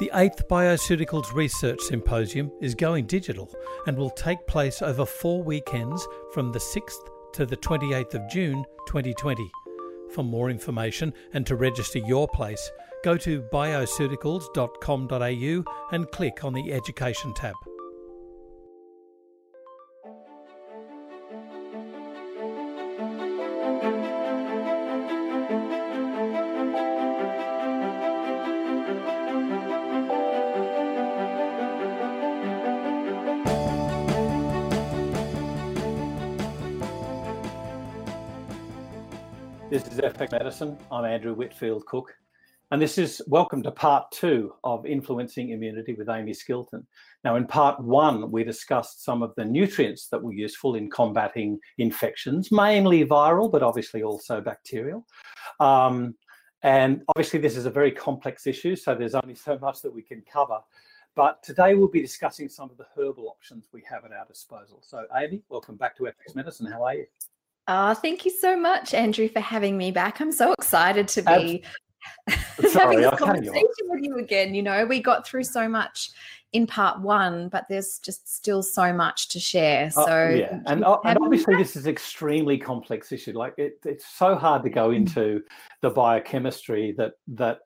The 8th Bioceuticals Research Symposium is going digital and will take place over four weekends from the 6th to the 28th of June 2020. For more information and to register your place, go to bioceuticals.com.au and click on the Education tab. This Medicine. I'm Andrew Whitfield Cook. And this is welcome to part two of Influencing Immunity with Amy Skilton. Now, in part one, we discussed some of the nutrients that were useful in combating infections, mainly viral, but obviously also bacterial. Um, and obviously, this is a very complex issue, so there's only so much that we can cover. But today we'll be discussing some of the herbal options we have at our disposal. So, Amy, welcome back to FX Medicine. How are you? Oh, thank you so much, Andrew, for having me back. I'm so excited to be Sorry, having this conversation with you again. You know, we got through so much in part one, but there's just still so much to share. So uh, yeah, and, uh, and obviously this is an extremely complex issue. Like it, it's so hard to go mm. into the biochemistry that that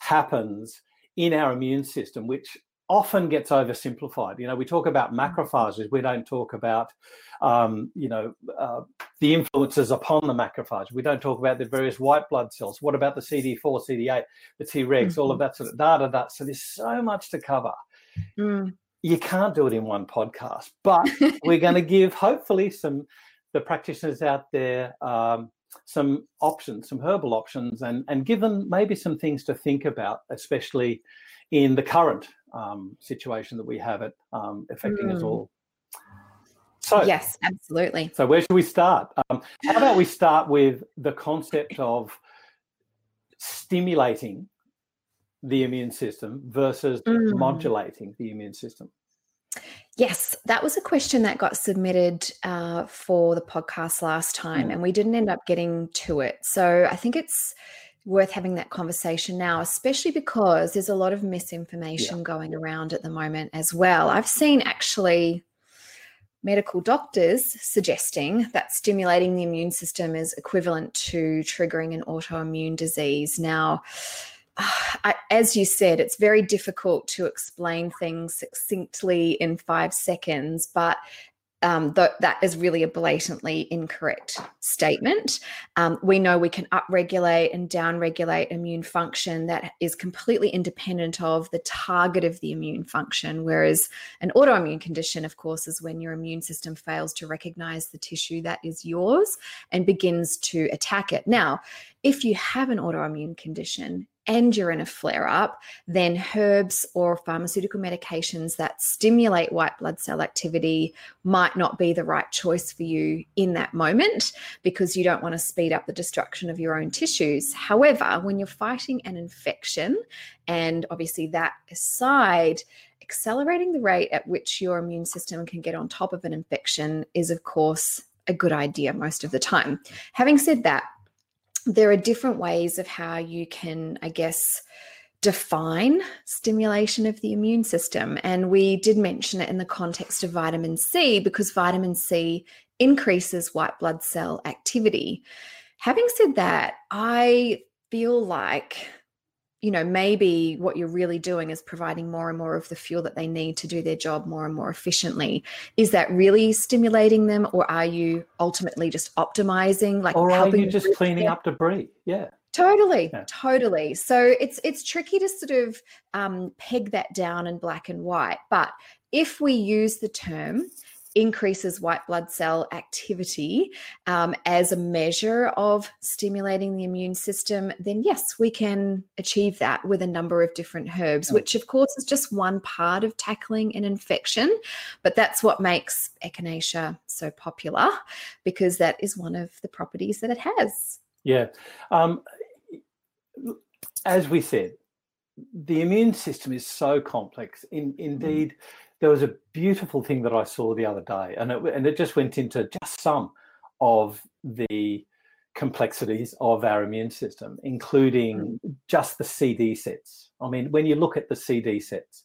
happens in our immune system, which often gets oversimplified. You know, we talk about mm. macrophages, we don't talk about, um, you know, uh, the influences upon the macrophage. We don't talk about the various white blood cells. What about the CD4, CD8, the Tregs, mm-hmm. all of mm-hmm. that sort of data? da da. So there's so much to cover. Mm. You can't do it in one podcast, but we're going to give hopefully some the practitioners out there um, some options, some herbal options, and and give them maybe some things to think about, especially in the current um, situation that we have it um, affecting mm. us all. So yes, absolutely. So where should we start? Um, how about we start with the concept of stimulating the immune system versus mm. modulating the immune system? Yes, that was a question that got submitted uh, for the podcast last time, mm. and we didn't end up getting to it. So I think it's worth having that conversation now, especially because there's a lot of misinformation yeah. going around at the moment as well. I've seen actually medical doctors suggesting that stimulating the immune system is equivalent to triggering an autoimmune disease. Now, I, as you said, it's very difficult to explain things succinctly in five seconds, but um, th- that is really a blatantly incorrect statement. Um, we know we can upregulate and downregulate immune function that is completely independent of the target of the immune function. Whereas an autoimmune condition, of course, is when your immune system fails to recognize the tissue that is yours and begins to attack it. Now, if you have an autoimmune condition and you're in a flare up, then herbs or pharmaceutical medications that stimulate white blood cell activity might not be the right choice for you in that moment because you don't want to speed up the destruction of your own tissues. However, when you're fighting an infection, and obviously that aside, accelerating the rate at which your immune system can get on top of an infection is, of course, a good idea most of the time. Having said that, there are different ways of how you can, I guess, define stimulation of the immune system. And we did mention it in the context of vitamin C because vitamin C increases white blood cell activity. Having said that, I feel like you know, maybe what you're really doing is providing more and more of the fuel that they need to do their job more and more efficiently. Is that really stimulating them, or are you ultimately just optimizing? Like, or are you just cleaning them? up debris? Yeah. Totally, yeah. totally. So it's it's tricky to sort of um, peg that down in black and white. But if we use the term increases white blood cell activity um, as a measure of stimulating the immune system, then yes, we can achieve that with a number of different herbs, which of course is just one part of tackling an infection. But that's what makes echinacea so popular because that is one of the properties that it has. Yeah. Um, as we said, the immune system is so complex. In, indeed, mm there was a beautiful thing that I saw the other day, and it, and it just went into just some of the complexities of our immune system, including mm. just the CD sets. I mean, when you look at the CD sets,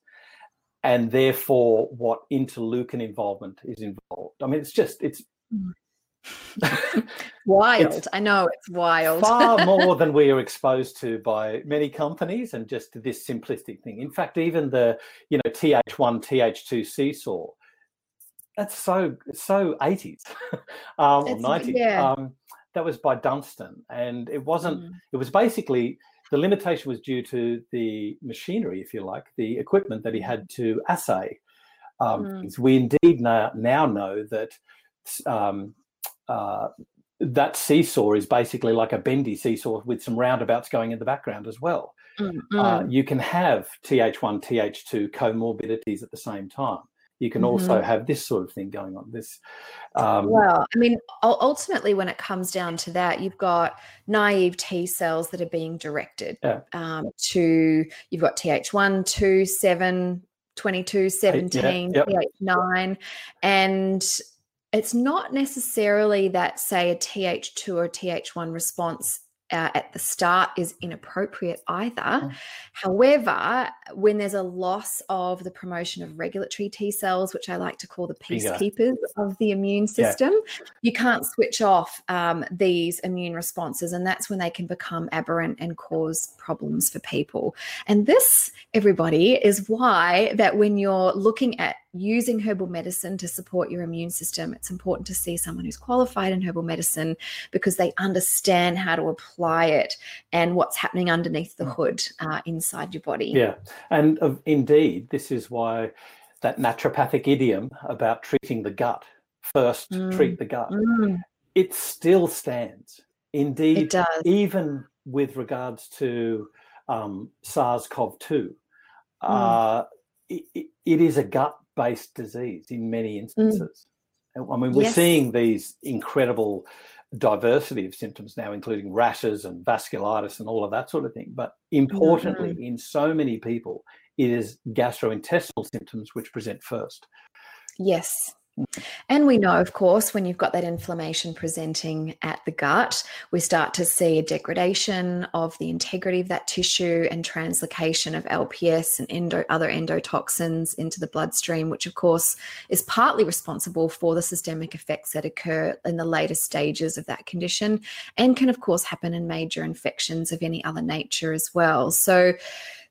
and therefore what interleukin involvement is involved. I mean, it's just it's wild. It's I know it's wild. far more than we are exposed to by many companies, and just this simplistic thing. In fact, even the you know TH1 TH2 seesaw. That's so so 80s um, or 90s. Yeah. Um, that was by Dunstan, and it wasn't. Mm. It was basically the limitation was due to the machinery, if you like, the equipment that he had to assay. Um, mm. We indeed now, now know that um, uh, that seesaw is basically like a bendy seesaw with some roundabouts going in the background as well. Mm. Uh, you can have TH1, TH2 comorbidities at the same time you can mm-hmm. also have this sort of thing going on this um, well i mean ultimately when it comes down to that you've got naive t cells that are being directed yeah. um, to you've got th1 2 7 22 17 yeah, yep. 9 and it's not necessarily that say a th2 or th1 response uh, at the start is inappropriate either. Mm. However, when there's a loss of the promotion of regulatory T cells, which I like to call the peacekeepers of the immune system, yeah. you can't switch off um, these immune responses. And that's when they can become aberrant and cause problems for people. And this, everybody, is why that when you're looking at using herbal medicine to support your immune system, it's important to see someone who's qualified in herbal medicine because they understand how to apply it and what's happening underneath the mm. hood uh, inside your body. Yeah. And uh, indeed, this is why that naturopathic idiom about treating the gut first, mm. treat the gut, mm. it still stands. Indeed, even with regards to um, SARS CoV 2, mm. uh, it, it is a gut based disease in many mm. instances. Mm. I mean, we're yes. seeing these incredible diversity of symptoms now, including rashes and vasculitis and all of that sort of thing. But importantly, mm-hmm. in so many people, it is gastrointestinal symptoms which present first. Yes. And we know, of course, when you've got that inflammation presenting at the gut, we start to see a degradation of the integrity of that tissue and translocation of LPS and endo, other endotoxins into the bloodstream, which, of course, is partly responsible for the systemic effects that occur in the later stages of that condition and can, of course, happen in major infections of any other nature as well. So,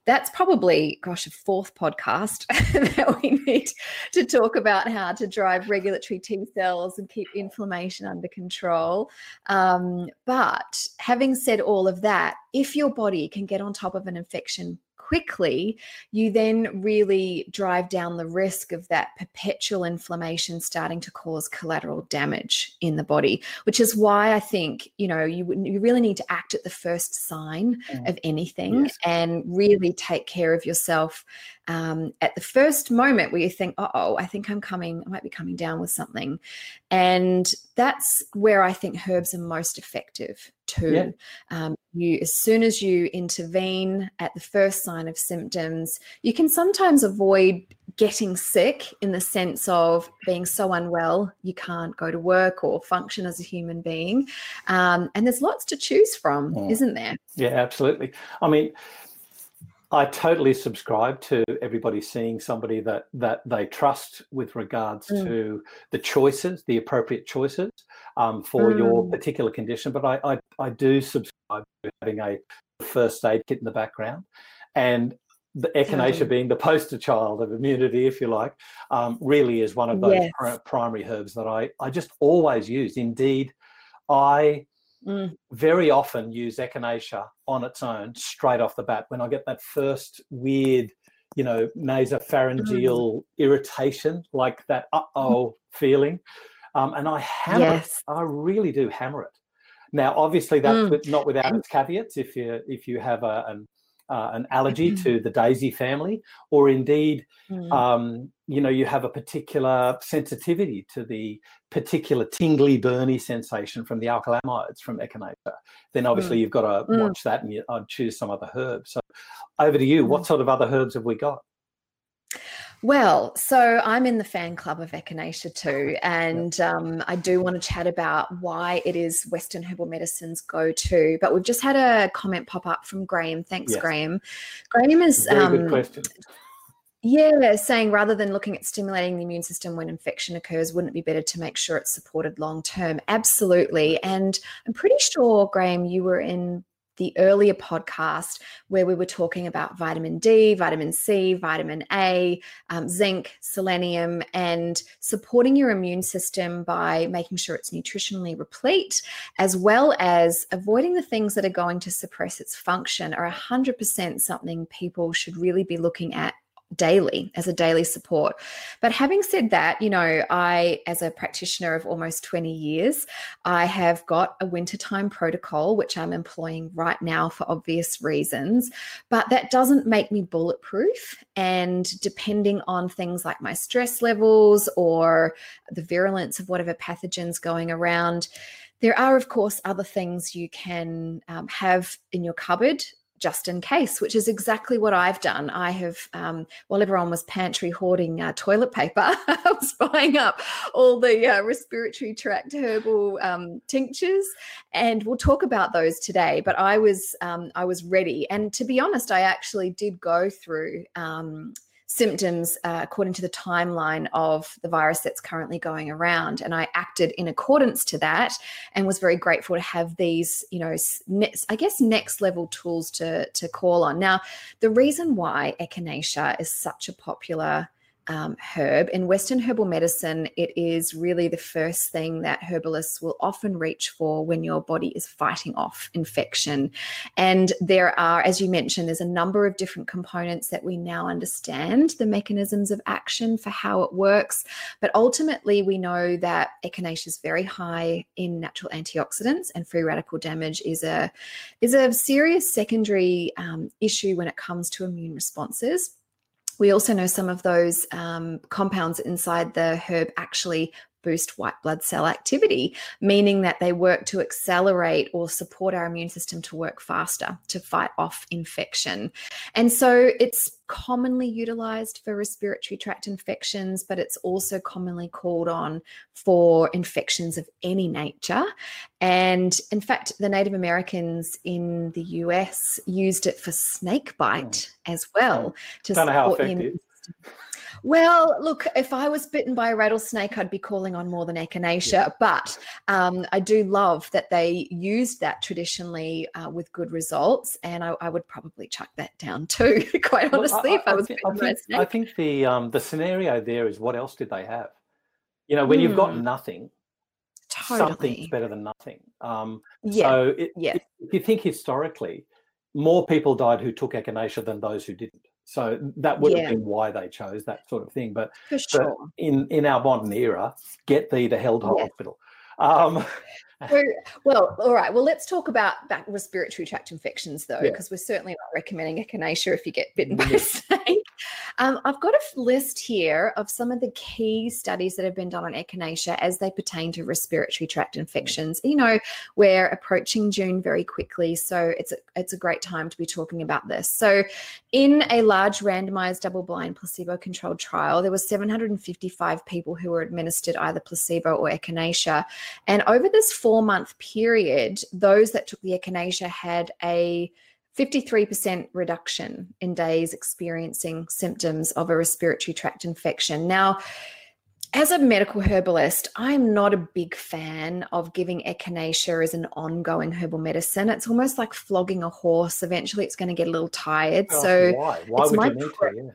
that's probably, gosh, a fourth podcast that we need to talk about how to drive regulatory T cells and keep inflammation under control. Um, but having said all of that, if your body can get on top of an infection quickly, you then really drive down the risk of that perpetual inflammation starting to cause collateral damage in the body, which is why I think, you know, you, you really need to act at the first sign mm. of anything yes. and really take care of yourself um, at the first moment where you think, uh oh, I think I'm coming, I might be coming down with something. And that's where I think herbs are most effective too. Yeah. Um, you, as soon as you intervene at the first sign of symptoms, you can sometimes avoid getting sick in the sense of being so unwell you can't go to work or function as a human being. Um, and there's lots to choose from, mm. isn't there? Yeah, absolutely. I mean, I totally subscribe to everybody seeing somebody that that they trust with regards mm. to the choices, the appropriate choices um, for mm. your particular condition. But I, I, I do subscribe to having a first aid kit in the background, and the echinacea mm. being the poster child of immunity, if you like, um, really is one of those yes. pr- primary herbs that I I just always use. Indeed, I mm. very often use echinacea on its own straight off the bat when I get that first weird, you know, nasopharyngeal mm. irritation, like that uh oh feeling. Um, and I hammer yes. it. I really do hammer it. Now, obviously, that's mm. not without its caveats. If you if you have a, an uh, an allergy mm-hmm. to the daisy family, or indeed, mm. um, you know, you have a particular sensitivity to the particular tingly, burny sensation from the alkylamides from echinacea, then obviously mm. you've got to mm. watch that and you, I'd choose some other herbs. So, over to you. What mm. sort of other herbs have we got? Well, so I'm in the fan club of Echinacea too, and um, I do want to chat about why it is Western herbal medicine's go-to. But we've just had a comment pop up from Graham. Thanks, yes. Graham. Graham is very um, good question. Yeah, saying rather than looking at stimulating the immune system when infection occurs, wouldn't it be better to make sure it's supported long term? Absolutely. And I'm pretty sure, Graham, you were in the earlier podcast where we were talking about vitamin D, vitamin C, vitamin A, um, zinc, selenium, and supporting your immune system by making sure it's nutritionally replete, as well as avoiding the things that are going to suppress its function, are 100% something people should really be looking at daily as a daily support. But having said that, you know, I, as a practitioner of almost 20 years, I have got a wintertime protocol, which I'm employing right now for obvious reasons. But that doesn't make me bulletproof. And depending on things like my stress levels or the virulence of whatever pathogens going around, there are, of course, other things you can um, have in your cupboard just in case, which is exactly what I've done. I have, um, while everyone was pantry hoarding uh, toilet paper, I was buying up all the uh, respiratory tract herbal um, tinctures, and we'll talk about those today. But I was, um, I was ready, and to be honest, I actually did go through um, symptoms uh, according to the timeline of the virus that's currently going around. And I acted in accordance to that and was very grateful to have these, you know, I guess next level tools to, to call on. Now, the reason why echinacea is such a popular um, herb. In Western herbal medicine, it is really the first thing that herbalists will often reach for when your body is fighting off infection. And there are, as you mentioned, there's a number of different components that we now understand the mechanisms of action for how it works. But ultimately, we know that echinacea is very high in natural antioxidants, and free radical damage is a is a serious secondary um, issue when it comes to immune responses we also know some of those um, compounds inside the herb actually boost white blood cell activity, meaning that they work to accelerate or support our immune system to work faster to fight off infection. And so it's commonly utilized for respiratory tract infections, but it's also commonly called on for infections of any nature. And in fact, the Native Americans in the US used it for snake bite mm. as well hmm. to support the immune system. Well, look, if I was bitten by a rattlesnake, I'd be calling on more than echinacea. Yeah. But um, I do love that they used that traditionally uh, with good results, and I, I, would probably chuck that down too. Quite honestly, well, I, if I was I, bitten by a snake. I think the um, the scenario there is what else did they have? You know, when mm. you've got hmm. nothing, totally. something's better than nothing. Um, yeah. So it, yeah. if you think historically, more people died who took echinacea than those who didn't. So that would yeah. have been why they chose that sort of thing. But, sure. but in in our modern era, get thee to hell to yeah. hospital. Um, well, all right. Well, let's talk about back respiratory tract infections, though, because yeah. we're certainly not recommending echinacea if you get bitten by a snake. Um, I've got a list here of some of the key studies that have been done on echinacea as they pertain to respiratory tract infections. You know, we're approaching June very quickly, so it's a, it's a great time to be talking about this. So, in a large randomized double-blind placebo-controlled trial, there were 755 people who were administered either placebo or echinacea, and over this four-month period, those that took the echinacea had a 53% reduction in days experiencing symptoms of a respiratory tract infection. Now, as a medical herbalist, I'm not a big fan of giving echinacea as an ongoing herbal medicine. It's almost like flogging a horse. Eventually, it's going to get a little tired. Oh, so, why? Why would you need to? Yeah.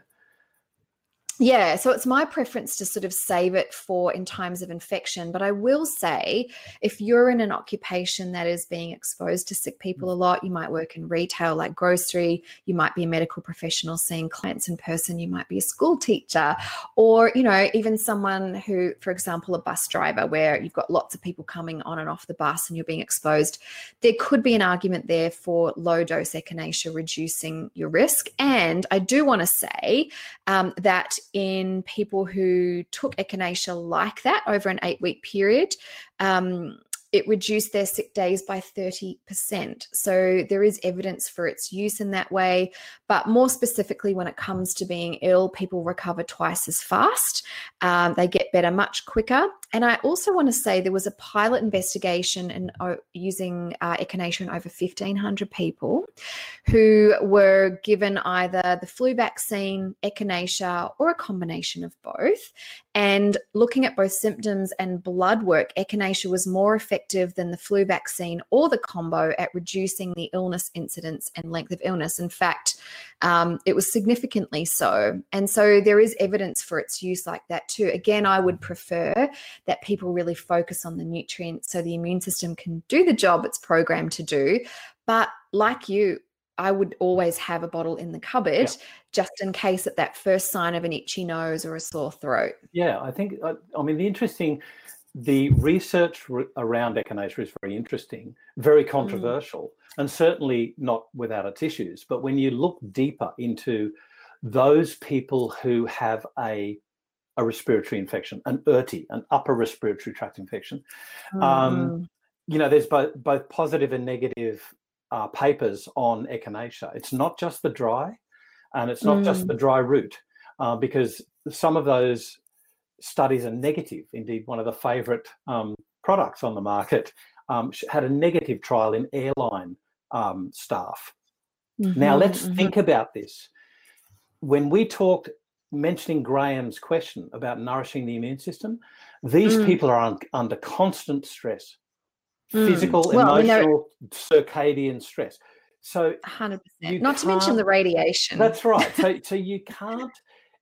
Yeah, so it's my preference to sort of save it for in times of infection. But I will say, if you're in an occupation that is being exposed to sick people a lot, you might work in retail like grocery, you might be a medical professional seeing clients in person, you might be a school teacher, or, you know, even someone who, for example, a bus driver where you've got lots of people coming on and off the bus and you're being exposed, there could be an argument there for low dose echinacea reducing your risk. And I do want to say um, that in people who took echinacea like that over an eight week period. Um, it reduced their sick days by 30%. So there is evidence for its use in that way. But more specifically, when it comes to being ill, people recover twice as fast. Um, they get better much quicker. And I also want to say there was a pilot investigation in uh, using uh, echinacea in over 1,500 people who were given either the flu vaccine, echinacea, or a combination of both. And looking at both symptoms and blood work, echinacea was more effective than the flu vaccine or the combo at reducing the illness incidence and length of illness. In fact, um, it was significantly so. And so there is evidence for its use like that too. Again, I would prefer that people really focus on the nutrients so the immune system can do the job it's programmed to do. But like you, I would always have a bottle in the cupboard yeah. just in case at that first sign of an itchy nose or a sore throat. Yeah, I think, uh, I mean, the interesting, the research around echinacea is very interesting, very mm. controversial, mm. and certainly not without its issues. But when you look deeper into those people who have a a respiratory infection, an URTI, an upper respiratory tract infection. Mm. Um, you know, there's both both positive and negative uh, papers on echinacea. It's not just the dry, and it's not mm. just the dry root, uh, because some of those studies are negative. Indeed, one of the favourite um, products on the market um, had a negative trial in airline um, staff. Mm-hmm, now, let's mm-hmm. think about this. When we talked, mentioning Graham's question about nourishing the immune system, these mm. people are un- under constant stress mm. physical, well, emotional, circadian stress. So 100%. Not to mention the radiation. That's right. So, so you can't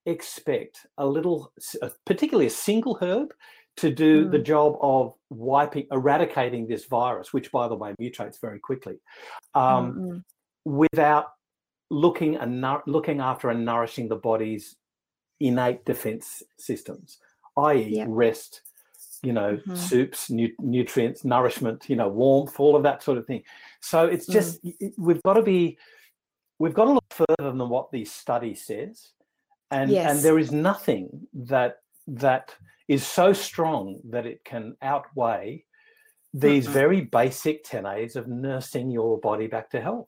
expect a little, particularly a single herb, to do mm. the job of wiping, eradicating this virus, which, by the way, mutates very quickly, um, mm-hmm. without looking and looking after and nourishing the body's innate defense systems, i.e., yep. rest, you know, mm-hmm. soups, nu- nutrients, nourishment, you know, warmth, all of that sort of thing. So it's just mm. we've got to be we've got to look further than what the study says, and yes. and there is nothing that that is so strong that it can outweigh these mm-hmm. very basic tenays of nursing your body back to health.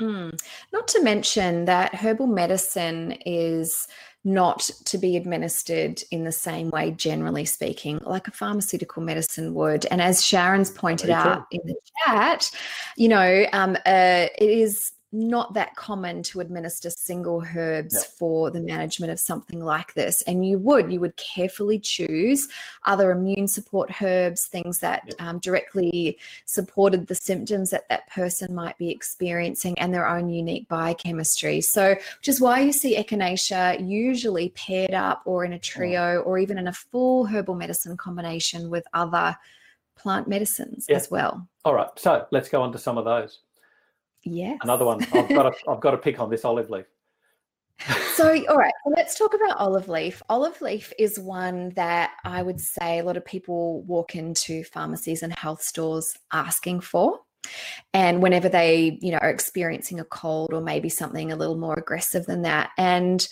Mm. Not to mention that herbal medicine is not to be administered in the same way, generally speaking, like a pharmaceutical medicine would. And as Sharon's pointed out in the chat, you know, um, uh, it is not that common to administer single herbs no. for the management of something like this. And you would, you would carefully choose other immune support herbs, things that yeah. um, directly supported the symptoms that that person might be experiencing and their own unique biochemistry. So, which is why you see echinacea usually paired up or in a trio or even in a full herbal medicine combination with other plant medicines yeah. as well. All right. So let's go on to some of those. Yeah. Another one. I've got to, I've got to pick on this olive leaf. so, all right, let's talk about olive leaf. Olive leaf is one that I would say a lot of people walk into pharmacies and health stores asking for. And whenever they, you know, are experiencing a cold or maybe something a little more aggressive than that. And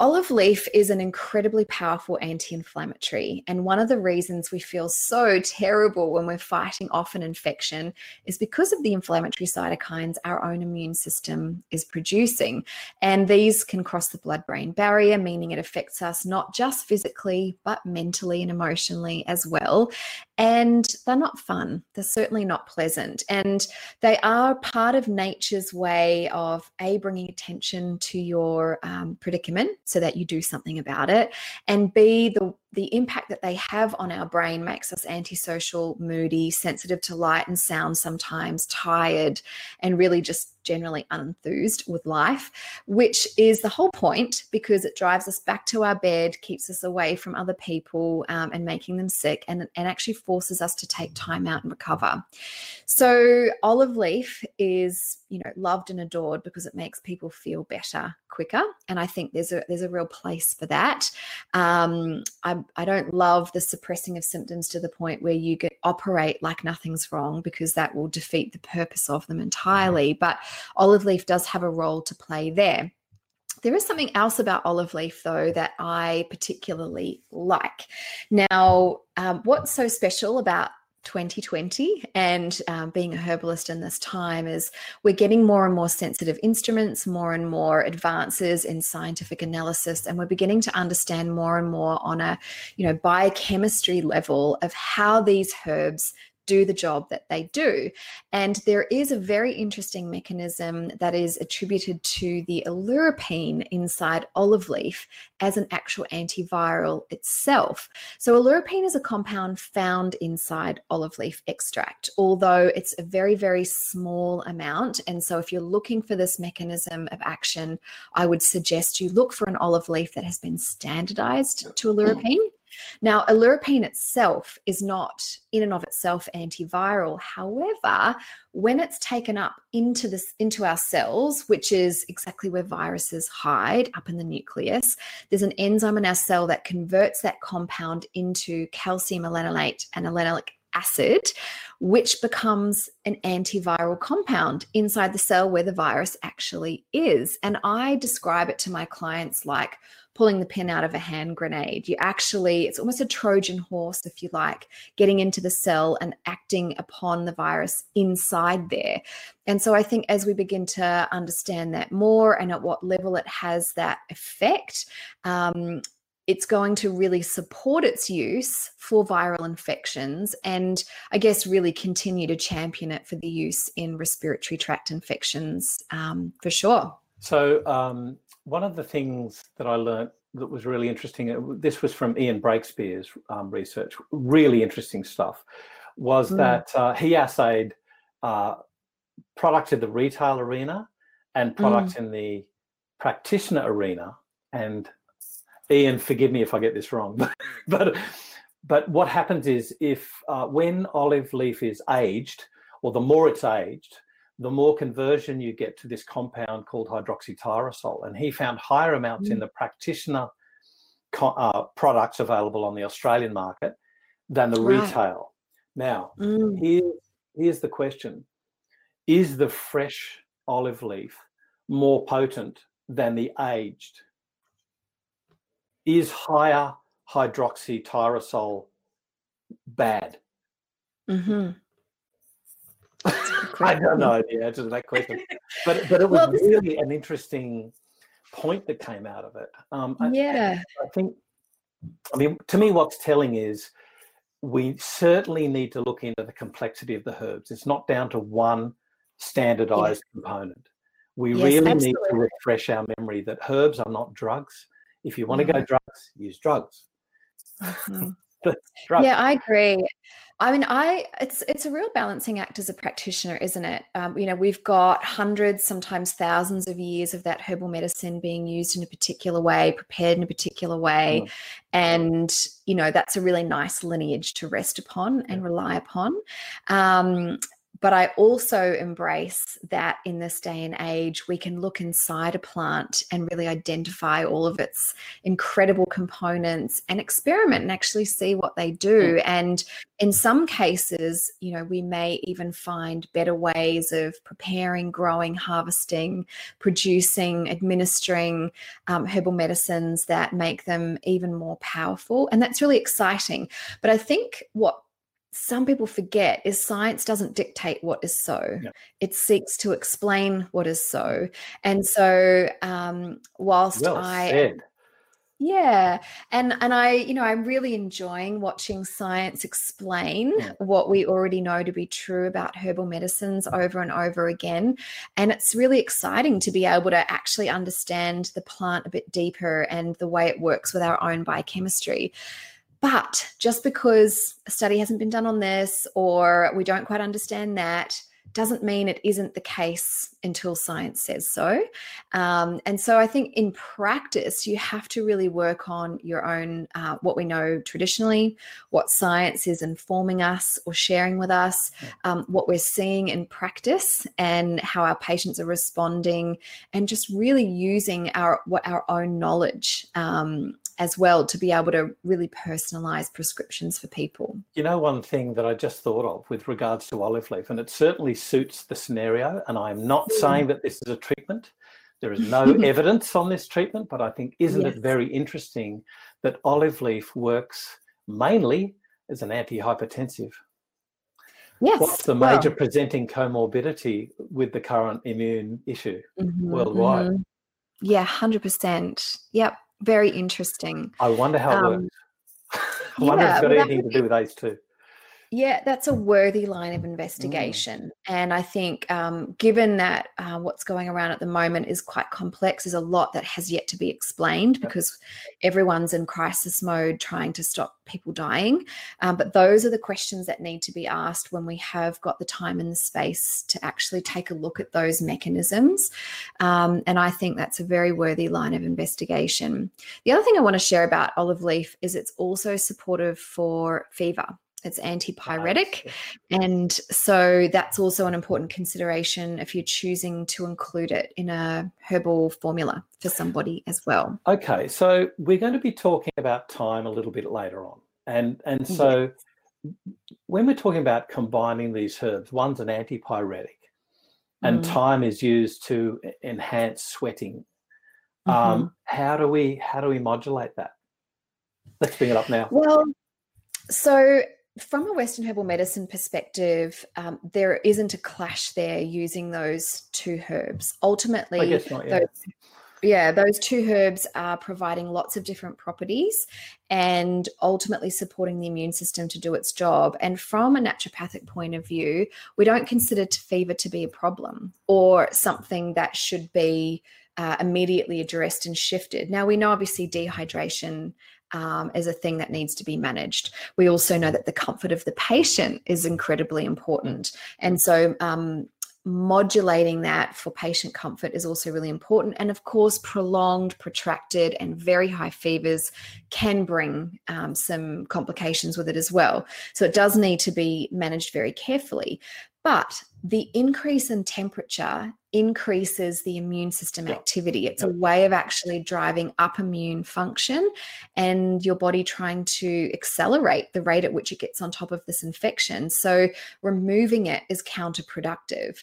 Olive leaf is an incredibly powerful anti inflammatory. And one of the reasons we feel so terrible when we're fighting off an infection is because of the inflammatory cytokines our own immune system is producing. And these can cross the blood brain barrier, meaning it affects us not just physically, but mentally and emotionally as well. And they're not fun. They're certainly not pleasant. And they are part of nature's way of A, bringing attention to your um, predicament so that you do something about it, and be the the impact that they have on our brain makes us antisocial, moody, sensitive to light and sound sometimes, tired, and really just generally unenthused with life, which is the whole point because it drives us back to our bed, keeps us away from other people um, and making them sick, and, and actually forces us to take time out and recover. So, olive leaf is you know loved and adored because it makes people feel better quicker and i think there's a there's a real place for that um, I, I don't love the suppressing of symptoms to the point where you get operate like nothing's wrong because that will defeat the purpose of them entirely. But olive leaf does have a role to play there. There is something else about olive leaf, though, that I particularly like. Now, um, what's so special about 2020 and um, being a herbalist in this time is we're getting more and more sensitive instruments more and more advances in scientific analysis and we're beginning to understand more and more on a you know biochemistry level of how these herbs do the job that they do. And there is a very interesting mechanism that is attributed to the oleuropein inside olive leaf as an actual antiviral itself. So, oleuropein is a compound found inside olive leaf extract, although it's a very, very small amount. And so, if you're looking for this mechanism of action, I would suggest you look for an olive leaf that has been standardized to mm. oleuropein. Now, oleuropein itself is not in and of itself antiviral. However, when it's taken up into this into our cells, which is exactly where viruses hide up in the nucleus, there's an enzyme in our cell that converts that compound into calcium elenolate and elenolic acid, which becomes an antiviral compound inside the cell where the virus actually is. And I describe it to my clients like pulling the pin out of a hand grenade. You actually, it's almost a Trojan horse, if you like, getting into the cell and acting upon the virus inside there. And so I think as we begin to understand that more and at what level it has that effect, um, it's going to really support its use for viral infections and I guess really continue to champion it for the use in respiratory tract infections um, for sure. So, um, one of the things that I learned that was really interesting, uh, this was from Ian Breakspear's um, research, really interesting stuff, was mm. that uh, he assayed uh, products in the retail arena and products mm. in the practitioner arena. And Ian, forgive me if I get this wrong, but but, but what happens is if uh, when olive leaf is aged, or the more it's aged, the more conversion you get to this compound called hydroxytyrosol. And he found higher amounts mm. in the practitioner uh, products available on the Australian market than the right. retail. Now, mm. here, here's the question Is the fresh olive leaf more potent than the aged? Is higher hydroxytyrosol bad? Mm-hmm. I don't know the answer to that question, but but it was well, really an interesting point that came out of it. Um, yeah, I, I think. I mean, to me, what's telling is we certainly need to look into the complexity of the herbs. It's not down to one standardized yeah. component. We yes, really absolutely. need to refresh our memory that herbs are not drugs. If you want mm. to go mm-hmm. drugs, use drugs. Mm-hmm. yeah, I agree. I mean, I it's it's a real balancing act as a practitioner, isn't it? Um, you know, we've got hundreds, sometimes thousands of years of that herbal medicine being used in a particular way, prepared in a particular way, mm. and you know that's a really nice lineage to rest upon and rely upon. Um, but I also embrace that in this day and age, we can look inside a plant and really identify all of its incredible components and experiment and actually see what they do. And in some cases, you know, we may even find better ways of preparing, growing, harvesting, producing, administering um, herbal medicines that make them even more powerful. And that's really exciting. But I think what some people forget is science doesn't dictate what is so. Yeah. it seeks to explain what is so. And so um whilst well i said. yeah. And and i you know i'm really enjoying watching science explain yeah. what we already know to be true about herbal medicines over and over again. And it's really exciting to be able to actually understand the plant a bit deeper and the way it works with our own biochemistry but just because a study hasn't been done on this or we don't quite understand that doesn't mean it isn't the case until science says so. Um, and so I think in practice, you have to really work on your own, uh, what we know traditionally, what science is informing us or sharing with us, um, what we're seeing in practice, and how our patients are responding, and just really using our what our own knowledge um, as well to be able to really personalize prescriptions for people. You know, one thing that I just thought of with regards to olive leaf, and it certainly suits the scenario, and I'm not mm. saying that this is a treatment. There is no evidence on this treatment, but I think isn't yes. it very interesting that olive leaf works mainly as an antihypertensive? Yes. What's the major well, presenting comorbidity with the current immune issue mm-hmm, worldwide? Mm-hmm. Yeah, 100%. Yep. Very interesting. I wonder how um, it works. I wonder yeah, if it's got anything to do with ACE2. Yeah, that's a worthy line of investigation. Mm. And I think, um, given that uh, what's going around at the moment is quite complex, there's a lot that has yet to be explained because everyone's in crisis mode trying to stop people dying. Um, but those are the questions that need to be asked when we have got the time and the space to actually take a look at those mechanisms. Um, and I think that's a very worthy line of investigation. The other thing I want to share about olive leaf is it's also supportive for fever. It's antipyretic. And so that's also an important consideration if you're choosing to include it in a herbal formula for somebody as well. Okay, so we're going to be talking about thyme a little bit later on. And and so yeah. when we're talking about combining these herbs, one's an antipyretic and mm. thyme is used to enhance sweating. Mm-hmm. Um, how do we how do we modulate that? Let's bring it up now. Well, so from a Western herbal medicine perspective, um, there isn't a clash there using those two herbs. Ultimately, not, yeah. Those, yeah, those two herbs are providing lots of different properties and ultimately supporting the immune system to do its job. And from a naturopathic point of view, we don't consider fever to be a problem or something that should be uh, immediately addressed and shifted. Now, we know obviously dehydration um, is a thing that needs to be managed. We also know that the comfort of the patient is incredibly important. And so, um, modulating that for patient comfort is also really important. And of course, prolonged, protracted, and very high fevers can bring um, some complications with it as well. So it does need to be managed very carefully. But the increase in temperature increases the immune system activity. It's a way of actually driving up immune function and your body trying to accelerate the rate at which it gets on top of this infection. So, removing it is counterproductive.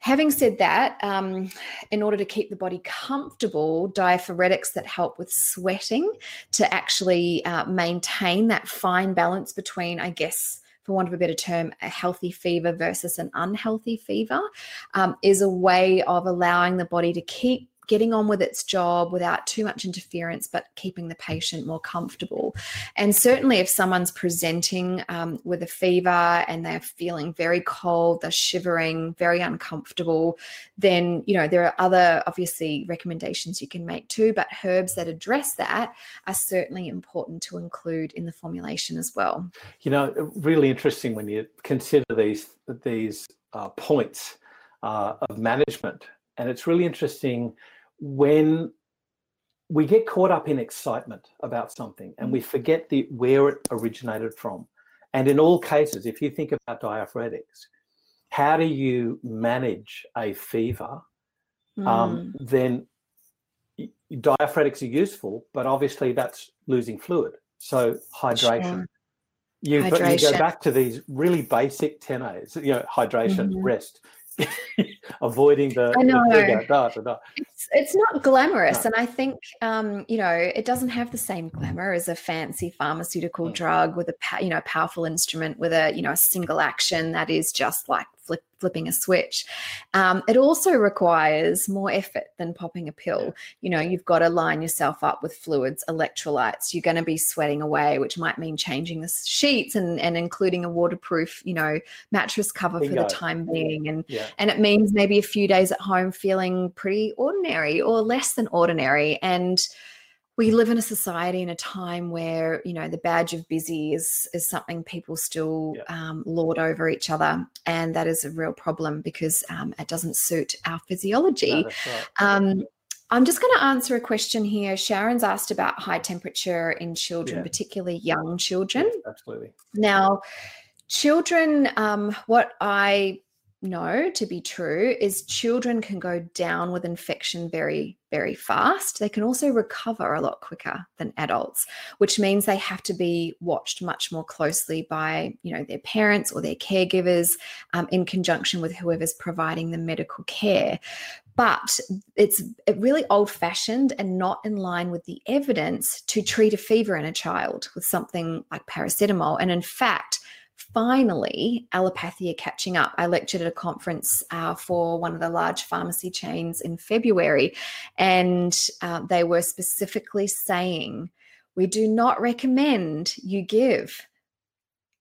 Having said that, um, in order to keep the body comfortable, diaphoretics that help with sweating to actually uh, maintain that fine balance between, I guess, for want of a better term, a healthy fever versus an unhealthy fever um, is a way of allowing the body to keep getting on with its job without too much interference, but keeping the patient more comfortable. And certainly, if someone's presenting um, with a fever and they're feeling very cold, they're shivering, very uncomfortable, then you know there are other obviously recommendations you can make too. But herbs that address that are certainly important to include in the formulation as well. You know, really interesting when you consider these these uh, points uh, of management, and it's really interesting when we get caught up in excitement about something and we forget the where it originated from. And in all cases, if you think about diaphoretics, how do you manage a fever? Mm. Um, then diaphoretics are useful, but obviously that's losing fluid. So hydration. Sure. You, hydration. you go back to these really basic tenets, you know, hydration, mm-hmm. rest, avoiding the, I know. The da, da, da. It's, it's not glamorous. No. And I think, um, you know, it doesn't have the same glamour as a fancy pharmaceutical mm. drug with a, you know, powerful instrument with a, you know, a single action that is just like flip, flipping a switch. Um, it also requires more effort than popping a pill. You know, you've got to line yourself up with fluids, electrolytes. You're going to be sweating away, which might mean changing the sheets and, and including a waterproof, you know, mattress cover Bingo. for the time being. And yeah. and it means maybe a few days at home feeling pretty ordinary or less than ordinary. And we live in a society in a time where you know the badge of busy is is something people still yeah. um, lord over each other, and that is a real problem because um, it doesn't suit our physiology. No, right. um, I'm just going to answer a question here. Sharon's asked about high temperature in children, yeah. particularly young children. Absolutely. Now, children, um, what I know to be true is children can go down with infection very, very fast. They can also recover a lot quicker than adults, which means they have to be watched much more closely by, you know, their parents or their caregivers um, in conjunction with whoever's providing the medical care. But it's really old fashioned and not in line with the evidence to treat a fever in a child with something like paracetamol. And in fact, finally allopathy are catching up. I lectured at a conference uh, for one of the large pharmacy chains in February, and uh, they were specifically saying, We do not recommend you give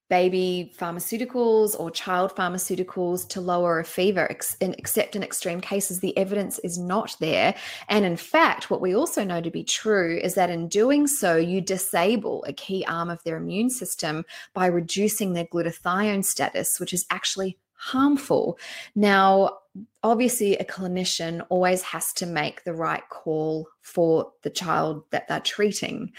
baby pharmaceuticals or child pharmaceuticals to lower a fever, except in extreme cases, the evidence is not there. And in fact, what we also know to be true is that in doing so, you disable a key arm of their immune system by reducing their glutathione status, which is actually harmful. Now, obviously, a clinician always has to make the right call for the child that they're treating.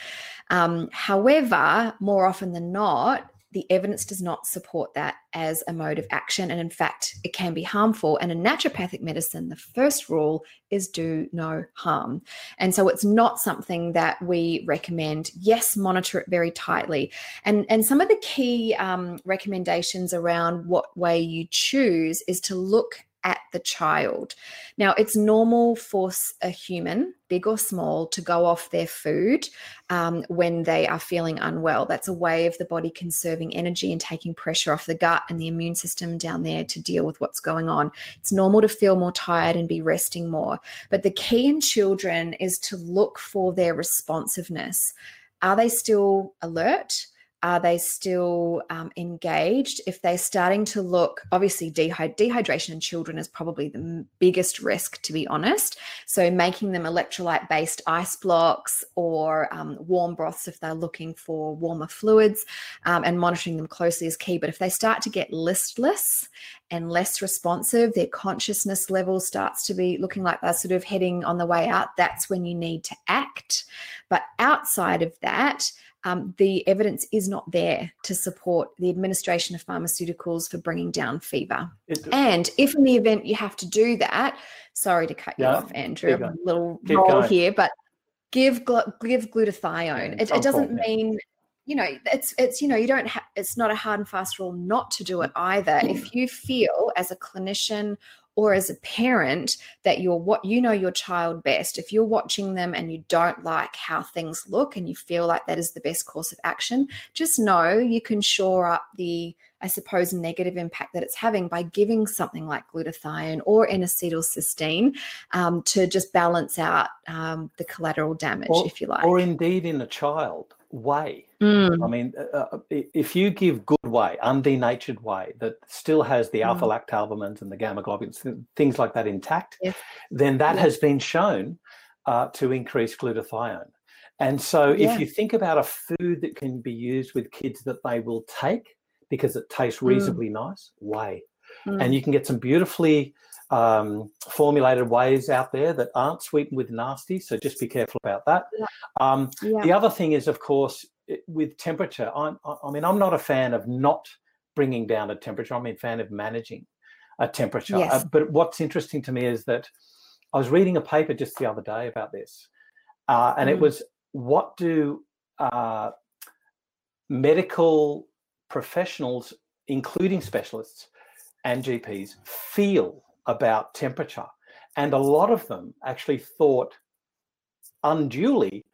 Um, however, more often than not, the evidence does not support that as a mode of action. And in fact, it can be harmful. And in naturopathic medicine, the first rule is do no harm. And so it's not something that we recommend. Yes, monitor it very tightly. And, and some of the key um, recommendations around what way you choose is to look at the child. Now, it's normal for a human, big or small, to go off their food um, when they are feeling unwell. That's a way of the body conserving energy and taking pressure off the gut and the immune system down there to deal with what's going on. It's normal to feel more tired and be resting more. But the key in children is to look for their responsiveness. Are they still alert? Are they still um, engaged? If they're starting to look, obviously, dehyd- dehydration in children is probably the biggest risk, to be honest. So, making them electrolyte based ice blocks or um, warm broths if they're looking for warmer fluids um, and monitoring them closely is key. But if they start to get listless and less responsive, their consciousness level starts to be looking like they're sort of heading on the way out, that's when you need to act. But outside of that, um, the evidence is not there to support the administration of pharmaceuticals for bringing down fever. And if in the event you have to do that, sorry to cut yeah, you off, Andrew, a little keep roll going. here, but give give glutathione. Yeah, it, it, doesn't mean you know it's it's you know you don't have it's not a hard and fast rule not to do it either if you feel as a clinician or as a parent that you're what you know your child best if you're watching them and you don't like how things look and you feel like that is the best course of action just know you can shore up the I suppose, negative impact that it's having by giving something like glutathione or N-acetylcysteine um, to just balance out um, the collateral damage, or, if you like. Or indeed in a child whey. Mm. I mean, uh, uh if you give good whey, undenatured whey that still has the mm. alpha lactalbumins and the gamma globulins, things like that intact, yes. then that yes. has been shown uh, to increase glutathione. And so, yeah. if you think about a food that can be used with kids that they will take because it tastes mm. reasonably mm. nice, whey. And you can get some beautifully um, formulated wheys out there that aren't sweetened with nasty. So just be careful about that. Yeah. Um, yeah. The other thing is, of course, with temperature. I'm, I mean, I'm not a fan of not bringing down a temperature. I'm a fan of managing a temperature. Yes. Uh, but what's interesting to me is that I was reading a paper just the other day about this, uh, and mm. it was what do uh, medical professionals, including specialists and GPs, feel about temperature. And a lot of them actually thought unduly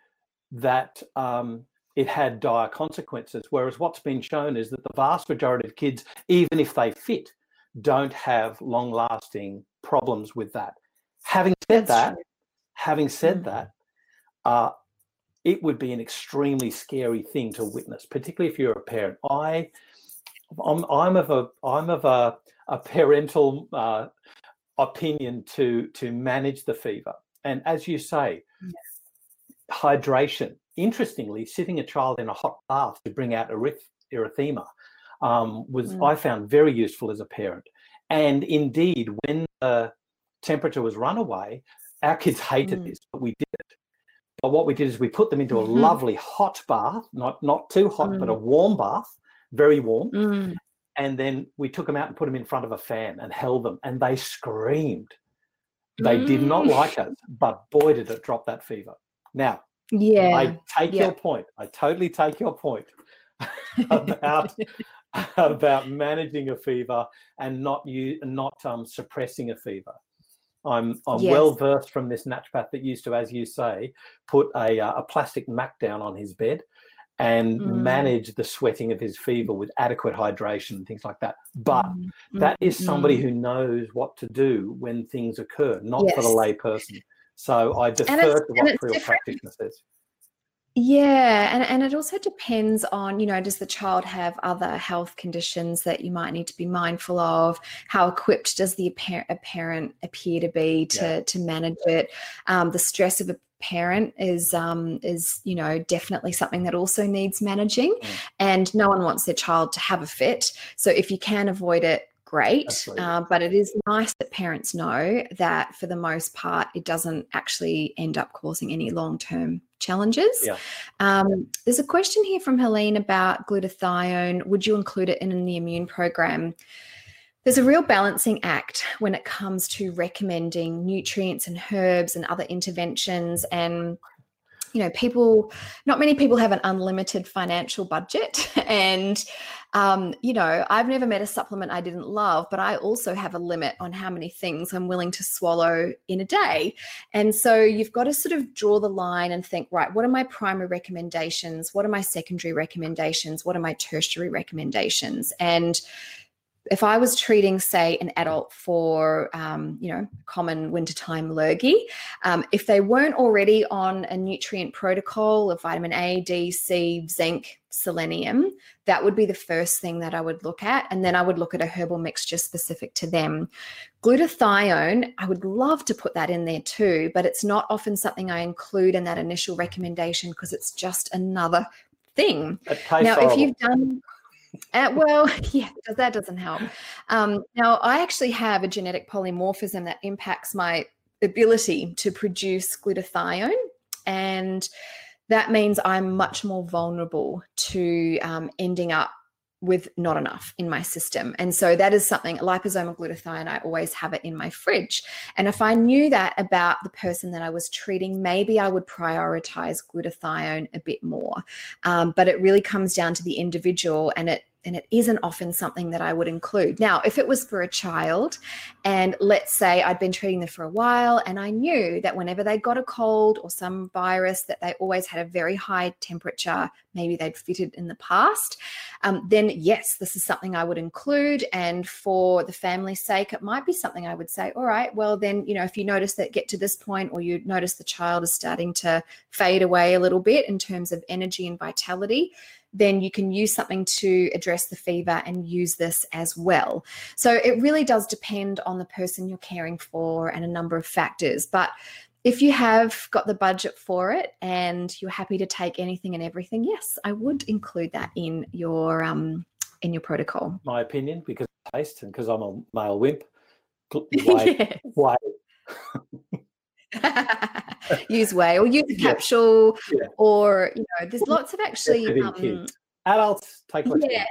that um, it had dire consequences. Whereas what's been shown is that the vast majority of kids, even if they fit, don't have long lasting problems with that. Having said That's that, true. having said mm-hmm. that, uh, it would be an extremely scary thing to witness, particularly if you're a parent. I, I'm, I'm of a, I'm of a, a parental uh, opinion to to manage the fever. And as you say, yes. hydration. Interestingly, sitting a child in a hot bath to bring out erythema um, was mm. I found very useful as a parent. And indeed, when the temperature was run away, our kids hated mm. this, but we did it. But what we did is we put them into a mm-hmm. lovely hot bath, not not too hot, mm. but a warm bath, very warm. And then we took them out and put them in front of a fan and held them and they screamed they mm. did not mm. like it but boy did it drop that fever now yeah i take yeah. your point i totally take your point about about managing a fever and not you not um, suppressing a fever i'm i'm yes. well versed from this naturopath that used to as you say put a, uh, a plastic mat down on his bed and mm. manage the sweating of his fever with adequate hydration and things like that. But mm. that is somebody mm. who knows what to do when things occur, not yes. for the layperson. So I defer to what real practitioner says. Yeah, and, and it also depends on, you know, does the child have other health conditions that you might need to be mindful of? How equipped does the parent appear to be to, yeah. to manage it? Um, the stress of a parent is um, is you know definitely something that also needs managing, mm. and no one wants their child to have a fit. So if you can avoid it, great. Uh, but it is nice that parents know that for the most part, it doesn't actually end up causing any long term challenges. Yeah. Um, there's a question here from Helene about glutathione. Would you include it in the immune program? There's a real balancing act when it comes to recommending nutrients and herbs and other interventions and you know people not many people have an unlimited financial budget. And um, you know i've never met a supplement i didn't love but i also have a limit on how many things i'm willing to swallow in a day. And so you've got to sort of draw the line and think right what are my primary recommendations? What are my secondary recommendations? What are my tertiary recommendations? And if I was treating, say, an adult for, um, you know, common wintertime lurgy, um, if they weren't already on a nutrient protocol of vitamin A, D, C, zinc, selenium, that would be the first thing that I would look at. And then I would look at a herbal mixture specific to them. Glutathione, I would love to put that in there too, but it's not often something I include in that initial recommendation because it's just another thing. Now, horrible. if you've done uh, well, yeah, that doesn't help. Um, now, I actually have a genetic polymorphism that impacts my ability to produce glutathione, and that means I'm much more vulnerable to um, ending up with not enough in my system. And so that is something liposomal glutathione, I always have it in my fridge. And if I knew that about the person that I was treating, maybe I would prioritize glutathione a bit more. Um, but it really comes down to the individual and it and it isn't often something that I would include. Now, if it was for a child, and let's say I'd been treating them for a while, and I knew that whenever they got a cold or some virus, that they always had a very high temperature, maybe they'd fitted in the past, um, then yes, this is something I would include. And for the family's sake, it might be something I would say, all right, well, then, you know, if you notice that get to this point, or you notice the child is starting to fade away a little bit in terms of energy and vitality, then you can use something to address the fever and use this as well. So it really does depend on the person you're caring for and a number of factors. But if you have got the budget for it and you're happy to take anything and everything, yes, I would include that in your um, in your protocol. My opinion, because taste and because I'm a male wimp. Why? yes. why? use whey or use a capsule yeah. or you know there's lots of actually um, adults take what yeah.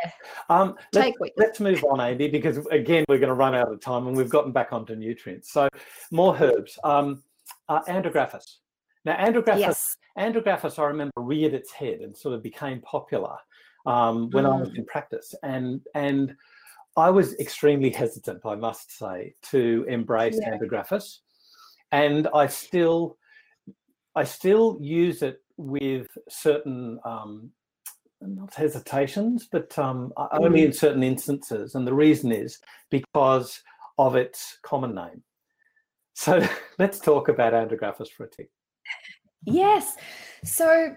um let's, let's move on Amy because again we're going to run out of time and we've gotten back onto nutrients so more herbs um uh, andrographis now andrographis yes. andrographis I remember reared its head and sort of became popular um, when mm. I was mm. in practice and and I was extremely hesitant I must say to embrace yeah. andrographis and I still I still use it with certain um, not hesitations, but um, only mm. in certain instances, and the reason is because of its common name. So let's talk about andrographis for a tick. Yes. So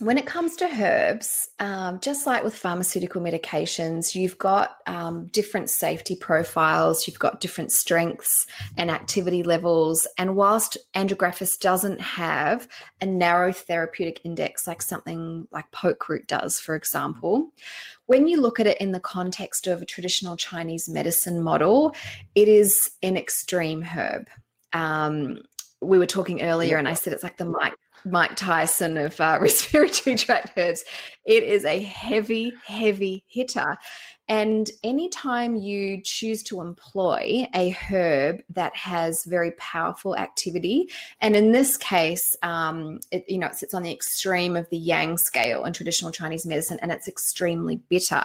when it comes to herbs, um, just like with pharmaceutical medications, you've got um, different safety profiles, you've got different strengths and activity levels. And whilst andrographis doesn't have a narrow therapeutic index like something like poke root does, for example, when you look at it in the context of a traditional Chinese medicine model, it is an extreme herb. Um, we were talking earlier, and I said it's like the Mike Mike Tyson of uh, respiratory tract herbs. It is a heavy, heavy hitter. And anytime you choose to employ a herb that has very powerful activity, and in this case, um, it, you know, it sits on the extreme of the yang scale in traditional Chinese medicine, and it's extremely bitter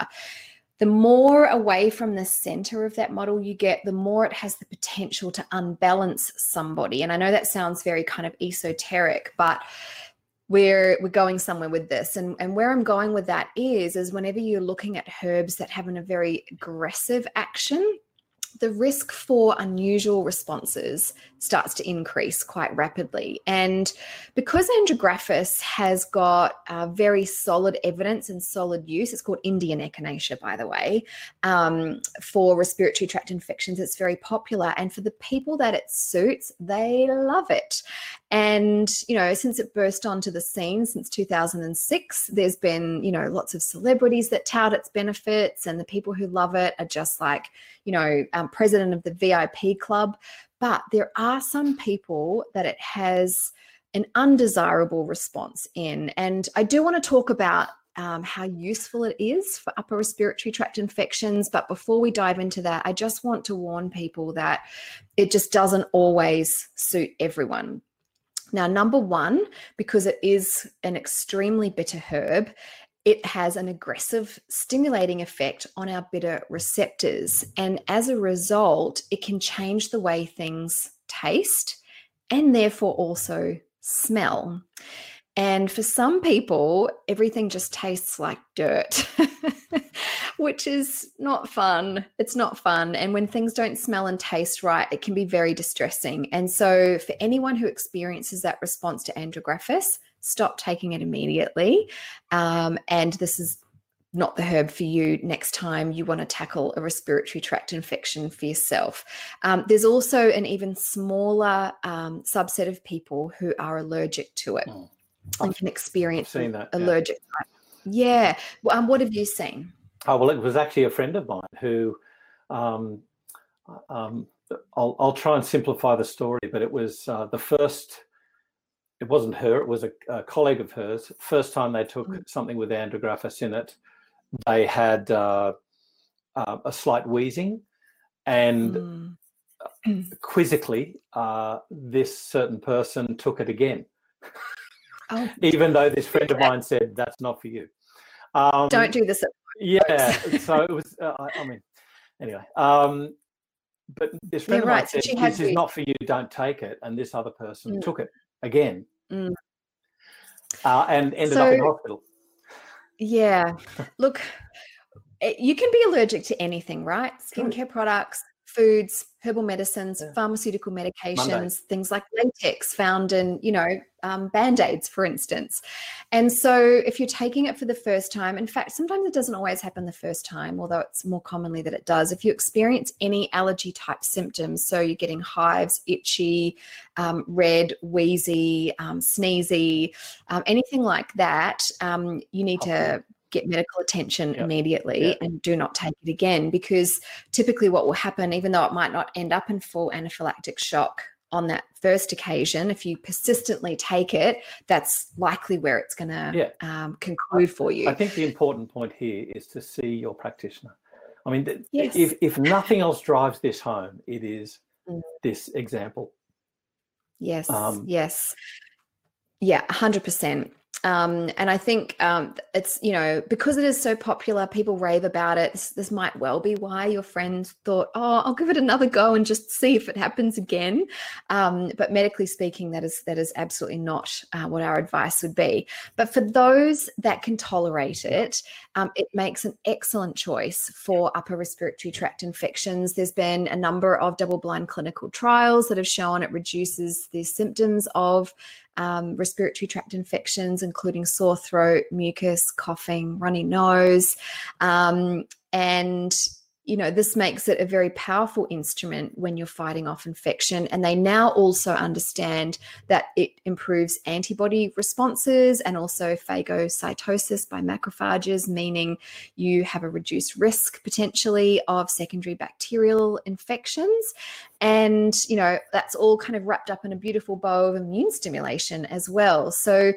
the more away from the center of that model you get, the more it has the potential to unbalance somebody. And I know that sounds very kind of esoteric, but we're we're going somewhere with this and and where i'm going with that is is whenever you're looking at herbs that have a very aggressive action the risk for unusual responses starts to increase quite rapidly. And because Andrographis has got uh, very solid evidence and solid use, it's called Indian echinacea, by the way, um, for respiratory tract infections, it's very popular. And for the people that it suits, they love it. And, you know, since it burst onto the scene since 2006, there's been, you know, lots of celebrities that tout its benefits, and the people who love it are just like, you know, um, president of the VIP club. But there are some people that it has an undesirable response in. And I do want to talk about um, how useful it is for upper respiratory tract infections. But before we dive into that, I just want to warn people that it just doesn't always suit everyone. Now, number one, because it is an extremely bitter herb, it has an aggressive stimulating effect on our bitter receptors. And as a result, it can change the way things taste and therefore also smell. And for some people, everything just tastes like dirt, which is not fun. It's not fun. And when things don't smell and taste right, it can be very distressing. And so, for anyone who experiences that response to andrographis, stop taking it immediately. Um, and this is not the herb for you next time you want to tackle a respiratory tract infection for yourself. Um, there's also an even smaller um, subset of people who are allergic to it oh, and can experience that, allergic. Yeah. yeah. Um, what have you seen? Oh, well, it was actually a friend of mine who, um, um, I'll, I'll, try and simplify the story, but it was uh, the first it wasn't her, it was a, a, colleague of hers. First time they took mm. something with andrographis in it, they had uh, uh, a slight wheezing, and mm. quizzically, uh, this certain person took it again, oh. even though this friend of mine said that's not for you. Um, Don't do this. yeah, so it was. Uh, I, I mean, anyway. Um, but this friend yeah, of mine said, "This is not for you. Don't take it." And this other person mm. took it again mm. uh, and ended so, up in hospital. Yeah. Look, you can be allergic to anything, right? Skincare products, foods, herbal medicines, yeah. pharmaceutical medications, Monday. things like latex found in, you know, um, band aids, for instance. And so, if you're taking it for the first time, in fact, sometimes it doesn't always happen the first time, although it's more commonly that it does. If you experience any allergy type symptoms, so you're getting hives, itchy, um, red, wheezy, um, sneezy, um, anything like that, um, you need to get medical attention yep. immediately yep. and do not take it again because typically what will happen even though it might not end up in full anaphylactic shock on that first occasion if you persistently take it that's likely where it's going to yeah. um, conclude for you i think the important point here is to see your practitioner i mean yes. if, if nothing else drives this home it is mm. this example yes um, yes yeah 100% um, and I think um, it's, you know, because it is so popular, people rave about it. This, this, might well be why your friends thought, oh, I'll give it another go and just see if it happens again. Um, but medically speaking, that is that is absolutely not uh, what our advice would be. But for those that can tolerate it, um, it makes an excellent choice for upper respiratory tract infections. There's been a number of double blind clinical trials that have shown it reduces the symptoms of um, respiratory tract infections, including sore throat, mucus, coughing, runny nose. Um, and you know, this makes it a very powerful instrument when you're fighting off infection. And they now also understand that it improves antibody responses and also phagocytosis by macrophages, meaning you have a reduced risk potentially of secondary bacterial infections. And, you know, that's all kind of wrapped up in a beautiful bow of immune stimulation as well. So,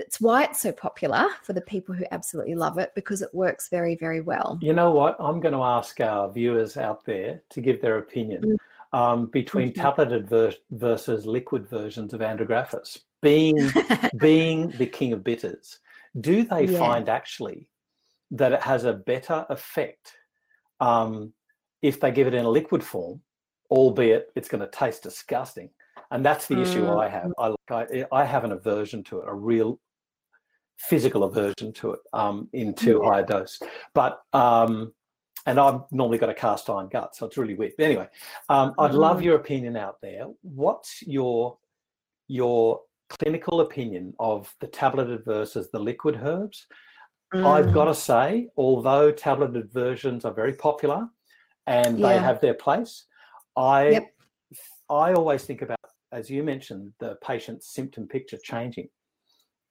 that's why it's so popular for the people who absolutely love it because it works very, very well. You know what? I'm going to ask our viewers out there to give their opinion mm. um, between mm-hmm. tableted ver- versus liquid versions of andrographis. Being being the king of bitters, do they yeah. find actually that it has a better effect um, if they give it in a liquid form, albeit it's going to taste disgusting, and that's the issue Mm. I have. I, I I have an aversion to it, a real physical aversion to it um, in too Yeah. high a dose. But um, and I've normally got a cast iron gut, so it's really weird. But anyway, um, I'd love Mhm. your opinion out there. What's your your clinical opinion of the tableted versus the liquid herbs? I've Mm. got to say, although tableted versions are very popular and they have their place, I Yep. I always think about, as you mentioned, the patient's symptom picture changing.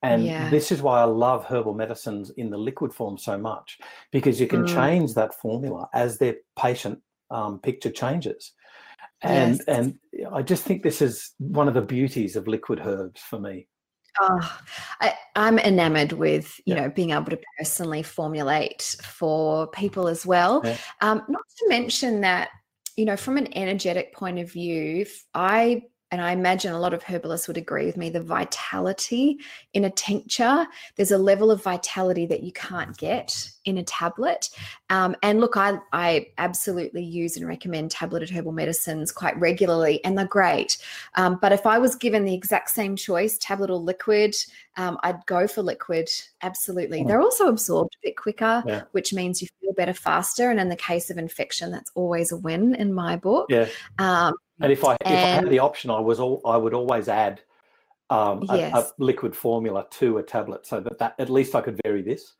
And Yeah. this is why I love herbal medicines in the liquid form so much, because you can Mm. change that formula as their patient um, picture changes. And Yes. and I just think this is one of the beauties of liquid herbs for me. Oh, I, I'm enamored with you Yeah. know being able to personally formulate for people as well. Yeah. Um, not to mention that you know from an energetic point of view, I and I imagine a lot of herbalists would agree with me. The vitality in a tincture, there's a level of vitality that you can't get in a tablet. Um, and look, I I absolutely use and recommend tableted herbal medicines quite regularly, and they're great. Um, but if I was given the exact same choice, tablet or liquid, um, I'd go for liquid. Absolutely. Mm. They're also absorbed a bit quicker, Yeah. which means you feel better faster. And in the case of infection, that's always a win in my book. Yeah. And if I if I had the option, I was all I would always add um, a, a liquid formula to a tablet, so that, that at least I could vary this.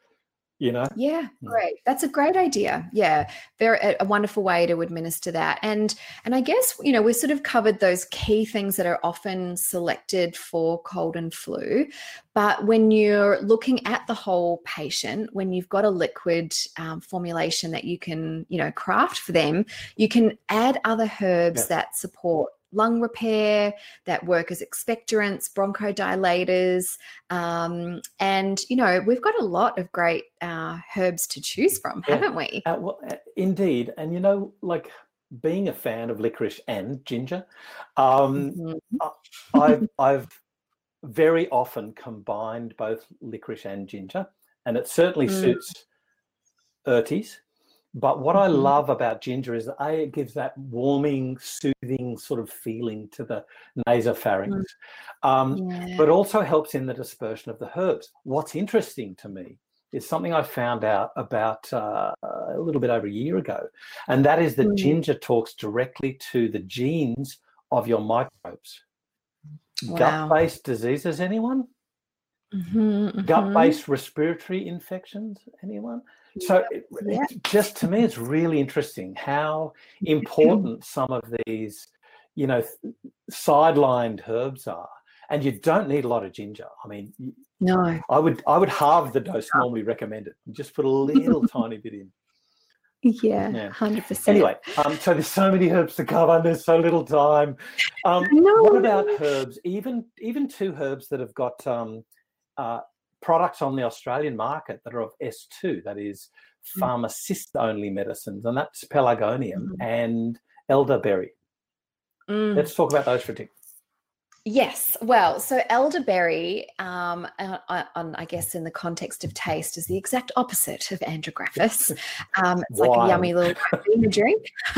You know, Yeah, Mm. great. That's a great idea. Yeah, very a, a wonderful way to administer that. And and I guess you know we've sort of covered those key things that are often selected for cold and flu. But when you're looking at the whole patient, when you've got a liquid um, formulation that you can you know craft for them, you can add other herbs Yeah. that support lung repair, that work as expectorants, bronchodilators, um, and you know we've got a lot of great uh, herbs to choose from, Yeah. haven't we? uh, well, uh, indeed. And you know, like being a fan of licorice and ginger, um, Mhm. I've I've very often combined both licorice and ginger, and it certainly Mm. suits URTIs. But what I Mhm. love about ginger is A, it gives that warming, soothing sort of feeling to the nasopharynx, um, Yeah. but also helps in the dispersion of the herbs. What's interesting to me is something I found out about uh, a little bit over a year ago, and that is that Mm. ginger talks directly to the genes of your microbes. Wow. Gut-based diseases, anyone? Mhm, mhm. Gut-based respiratory infections, anyone? So yeah. it just to me, it's really interesting how important some of these, you know, sidelined herbs are. And you don't need a lot of ginger. I mean, No. I would I would halve the dose normally recommended. Just put a little tiny bit in. Yeah. Yeah. Hundred percent. Anyway, um, so there's so many herbs to cover, and there's so little time. Um, No. what about herbs? Even even two herbs that have got um, uh, products on the Australian market that are of S2, that is Mm. pharmacist only medicines, and that's pelargonium Mhm. and elderberry. Mm. Let's talk about those for a tick. Yes. Well, so elderberry, um, uh, uh, on, I guess in the context of taste, is the exact opposite of andrographis. Um, it's like a yummy little drink.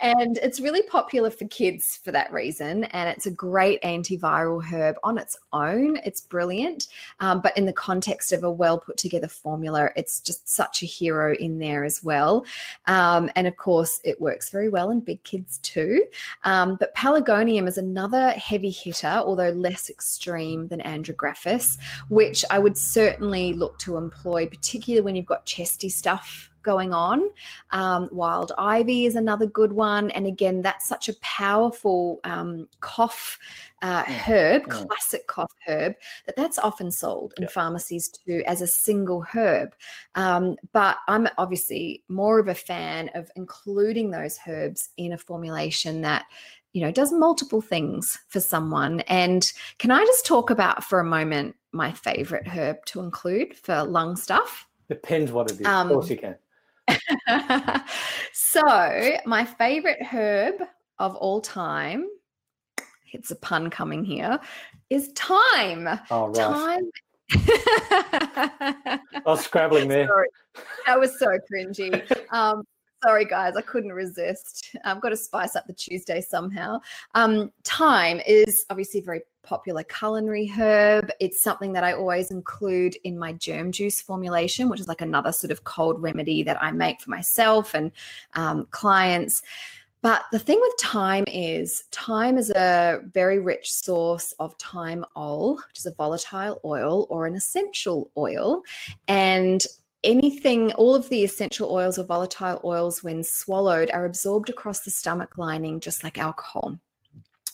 and it's really popular for kids for that reason. And it's a great antiviral herb on its own. It's brilliant. Um, but in the context of a well put together formula, it's just such a hero in there as well. Um, and of course, it works very well in big kids too. Um, but pelargonium is another heavy hitter, although less extreme than andrographis, which I would certainly look to employ, particularly when you've got chesty stuff going on. Um, wild ivy is another good one. And again, that's such a powerful um, cough uh, Mm, herb, mm. classic cough herb, that that's often sold in Yeah. pharmacies too as a single herb. Um, but I'm obviously more of a fan of including those herbs in a formulation that you know does multiple things for someone. And can I just talk about for a moment my favorite herb to include for lung stuff? Depends what it is. Um, of course you can. so my favorite herb of all time it's a pun coming here is thyme Oh, right. time I was scrabbling there. Sorry. That was so cringy. Um, Sorry, guys, I couldn't resist. I've got to spice up the Tuesday somehow. Um, thyme is obviously a very popular culinary herb. It's something that I always include in my germ juice formulation, which is like another sort of cold remedy that I make for myself and um, clients. But the thing with thyme is thyme is a very rich source of thyme oil, which is a volatile oil or an essential oil. And anything, all of the essential oils or volatile oils, when swallowed, are absorbed across the stomach lining, just like alcohol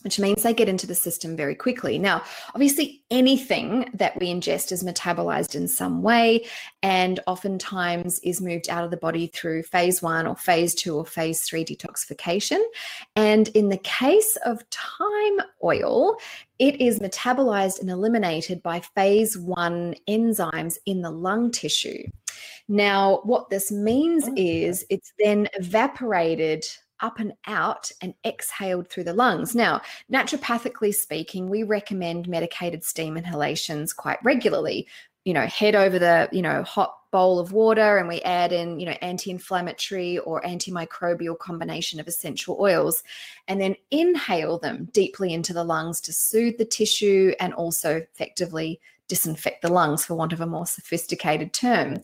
which means they get into the system very quickly. Now, obviously, anything that we ingest is metabolized in some way and oftentimes is moved out of the body through phase one or phase two or phase three detoxification. And in the case of thyme oil, it is metabolized and eliminated by phase one enzymes in the lung tissue. Now, what this means oh, is it's then evaporated up and out and exhaled through the lungs. Now, naturopathically speaking, we recommend medicated steam inhalations quite regularly. You know, head over the, you know, hot bowl of water and we add in, you know, anti-inflammatory or antimicrobial combination of essential oils and then inhale them deeply into the lungs to soothe the tissue and also effectively disinfect the lungs for want of a more sophisticated term.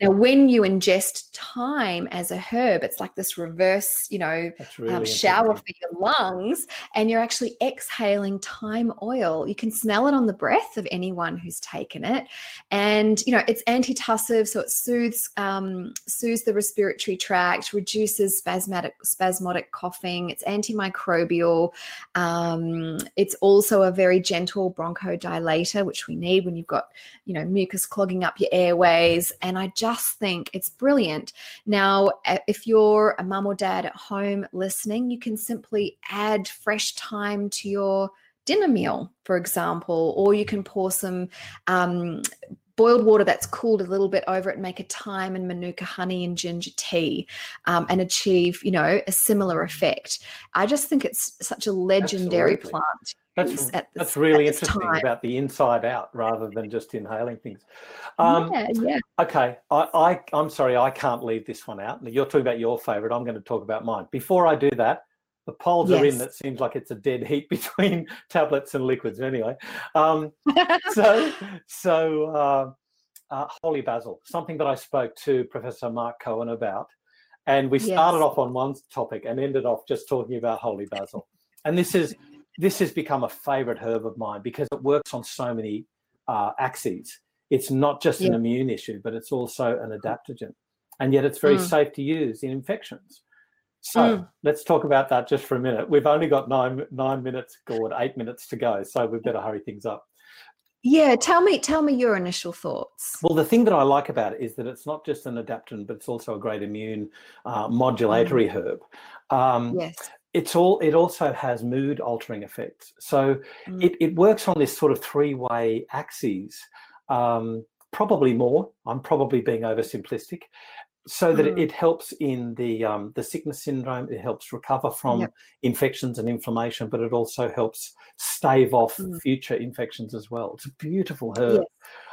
Now, when you ingest thyme as a herb, it's like this reverse, you know, really um, shower for your lungs, and you're actually exhaling thyme oil. You can smell it on the breath of anyone who's taken it, and you know it's antitussive, so it soothes um, soothes the respiratory tract, reduces spasmodic spasmodic coughing. It's antimicrobial. Um, it's also a very gentle bronchodilator, which we need when you've got you know mucus clogging up your airways. And I just just think it's brilliant. Now, if you're a mum or dad at home listening, you can simply add fresh thyme to your dinner meal, for example, or you can pour some um, boiled water that's cooled a little bit over it, make a thyme and manuka honey and ginger tea, um, and achieve, you know, a similar effect. I just think it's such a legendary Absolutely. plant. That's, that's really interesting time. about the inside out rather than just inhaling things. Um, yeah, yeah. Okay, I, I, I'm sorry, I can't leave this one out. You're talking about your favorite. I'm going to talk about mine. Before I do that, the polls yes. are in. that seems like it's a dead heat between tablets and liquids. Anyway, um, so so uh, uh, holy basil, something that I spoke to Professor Mark Cohen about, and we started yes. off on one topic and ended off just talking about holy basil. And this is this has become a favorite herb of mine because it works on so many uh, axes. It's not just yeah. an immune issue, but it's also an adaptogen. And yet it's very mm. safe to use in infections. So mm. let's talk about that just for a minute. We've only got nine nine minutes, Gord, eight minutes to go, so we better hurry things up. Yeah, tell me tell me your initial thoughts. Well, the thing that I like about it is that it's not just an adaptogen, but it's also a great immune uh, modulatory mm. herb. Um, yes it's all it also has mood altering effects so mm. it, it works on this sort of three way axes um, probably more i'm probably being oversimplistic so that mm. it, helps in the um, the sickness syndrome it helps recover from yep. infections and inflammation but it also helps stave off mm. future infections as well it's a beautiful herb yes.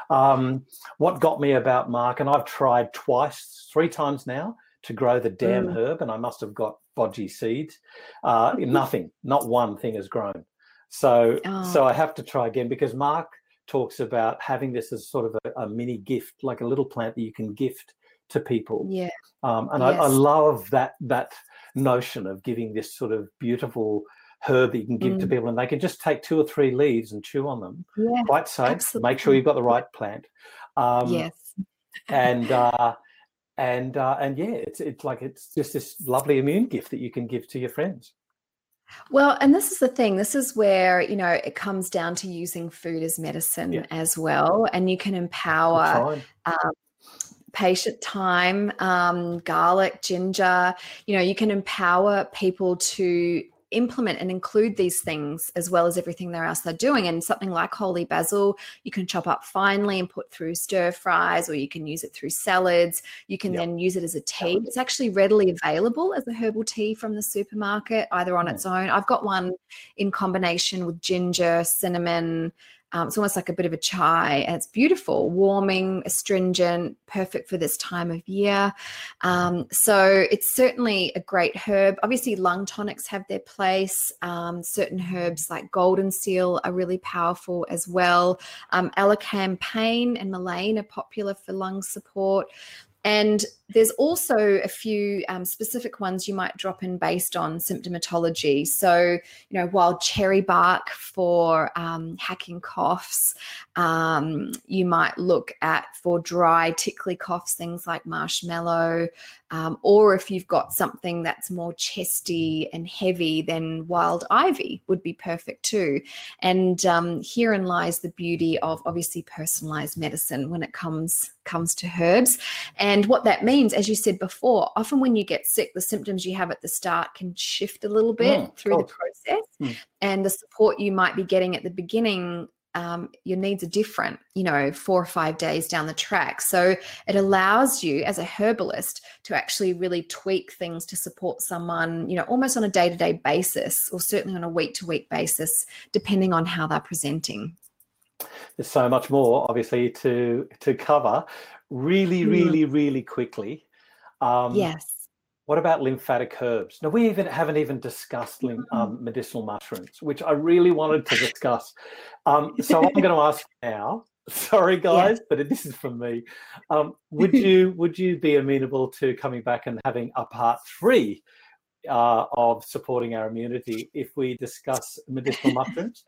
um, what got me about mark and i've tried twice three times now to grow the damn mm. herb and i must have got bodgy seeds. Uh, nothing, not one thing has grown. So, oh. so I have to try again because Mark talks about having this as sort of a, a, mini gift, like a little plant that you can gift to people. Yeah. Um, and yes. I, I, love that that notion of giving this sort of beautiful herb that you can give mm. to people, and they can just take two or three leaves and chew on them. Yeah, quite safe. Absolutely. Make sure you've got the right plant. Um, yes. and uh, and uh, and yeah, it's it's like it's just this lovely immune gift that you can give to your friends. Well, and this is the thing. This is where you know it comes down to using food as medicine yeah. as well, and you can empower. Um, patient thyme, um, garlic, ginger. You know, you can empower people to implement and include these things as well as everything else they're doing. And something like holy basil, you can chop up finely and put through stir fries, or you can use it through salads. You can yep. then use it as a tea. It's actually readily available as a herbal tea from the supermarket, either on mm. its own. I've got one in combination with ginger, cinnamon. Um, it's almost like a bit of a chai, and it's beautiful, warming, astringent, perfect for this time of year. Um, so it's certainly a great herb. Obviously, lung tonics have their place. Um, certain herbs like golden seal are really powerful as well. Um, and mullein are popular for lung support. And there's also a few um, specific ones you might drop in based on symptomatology. So, you know, wild cherry bark for um, hacking coughs. Um, you might look at for dry, tickly coughs, things like marshmallow. Um, or if you've got something that's more chesty and heavy, then wild ivy would be perfect too. And um, herein lies the beauty of obviously personalized medicine when it comes comes to herbs. And what that means, as you said before, often when you get sick, the symptoms you have at the start can shift a little bit mm, through the process. Mm. And the support you might be getting at the beginning um, your needs are different, you know, four or five days down the track. So it allows you as a herbalist to actually really tweak things to support someone, you know, almost on a day to day basis or certainly on a week to week basis, depending on how they're presenting. There's so much more, obviously, to to cover. Really, mm. really, really quickly. Um, yes what about lymphatic herbs? Now, we even haven't even discussed um, medicinal mushrooms, which I really wanted to discuss. Um, so I'm going to ask now. Sorry, guys, yeah. but this is from me. Um, would you would you be amenable to coming back and having a part three uh, of supporting our immunity if we discuss medicinal mushrooms?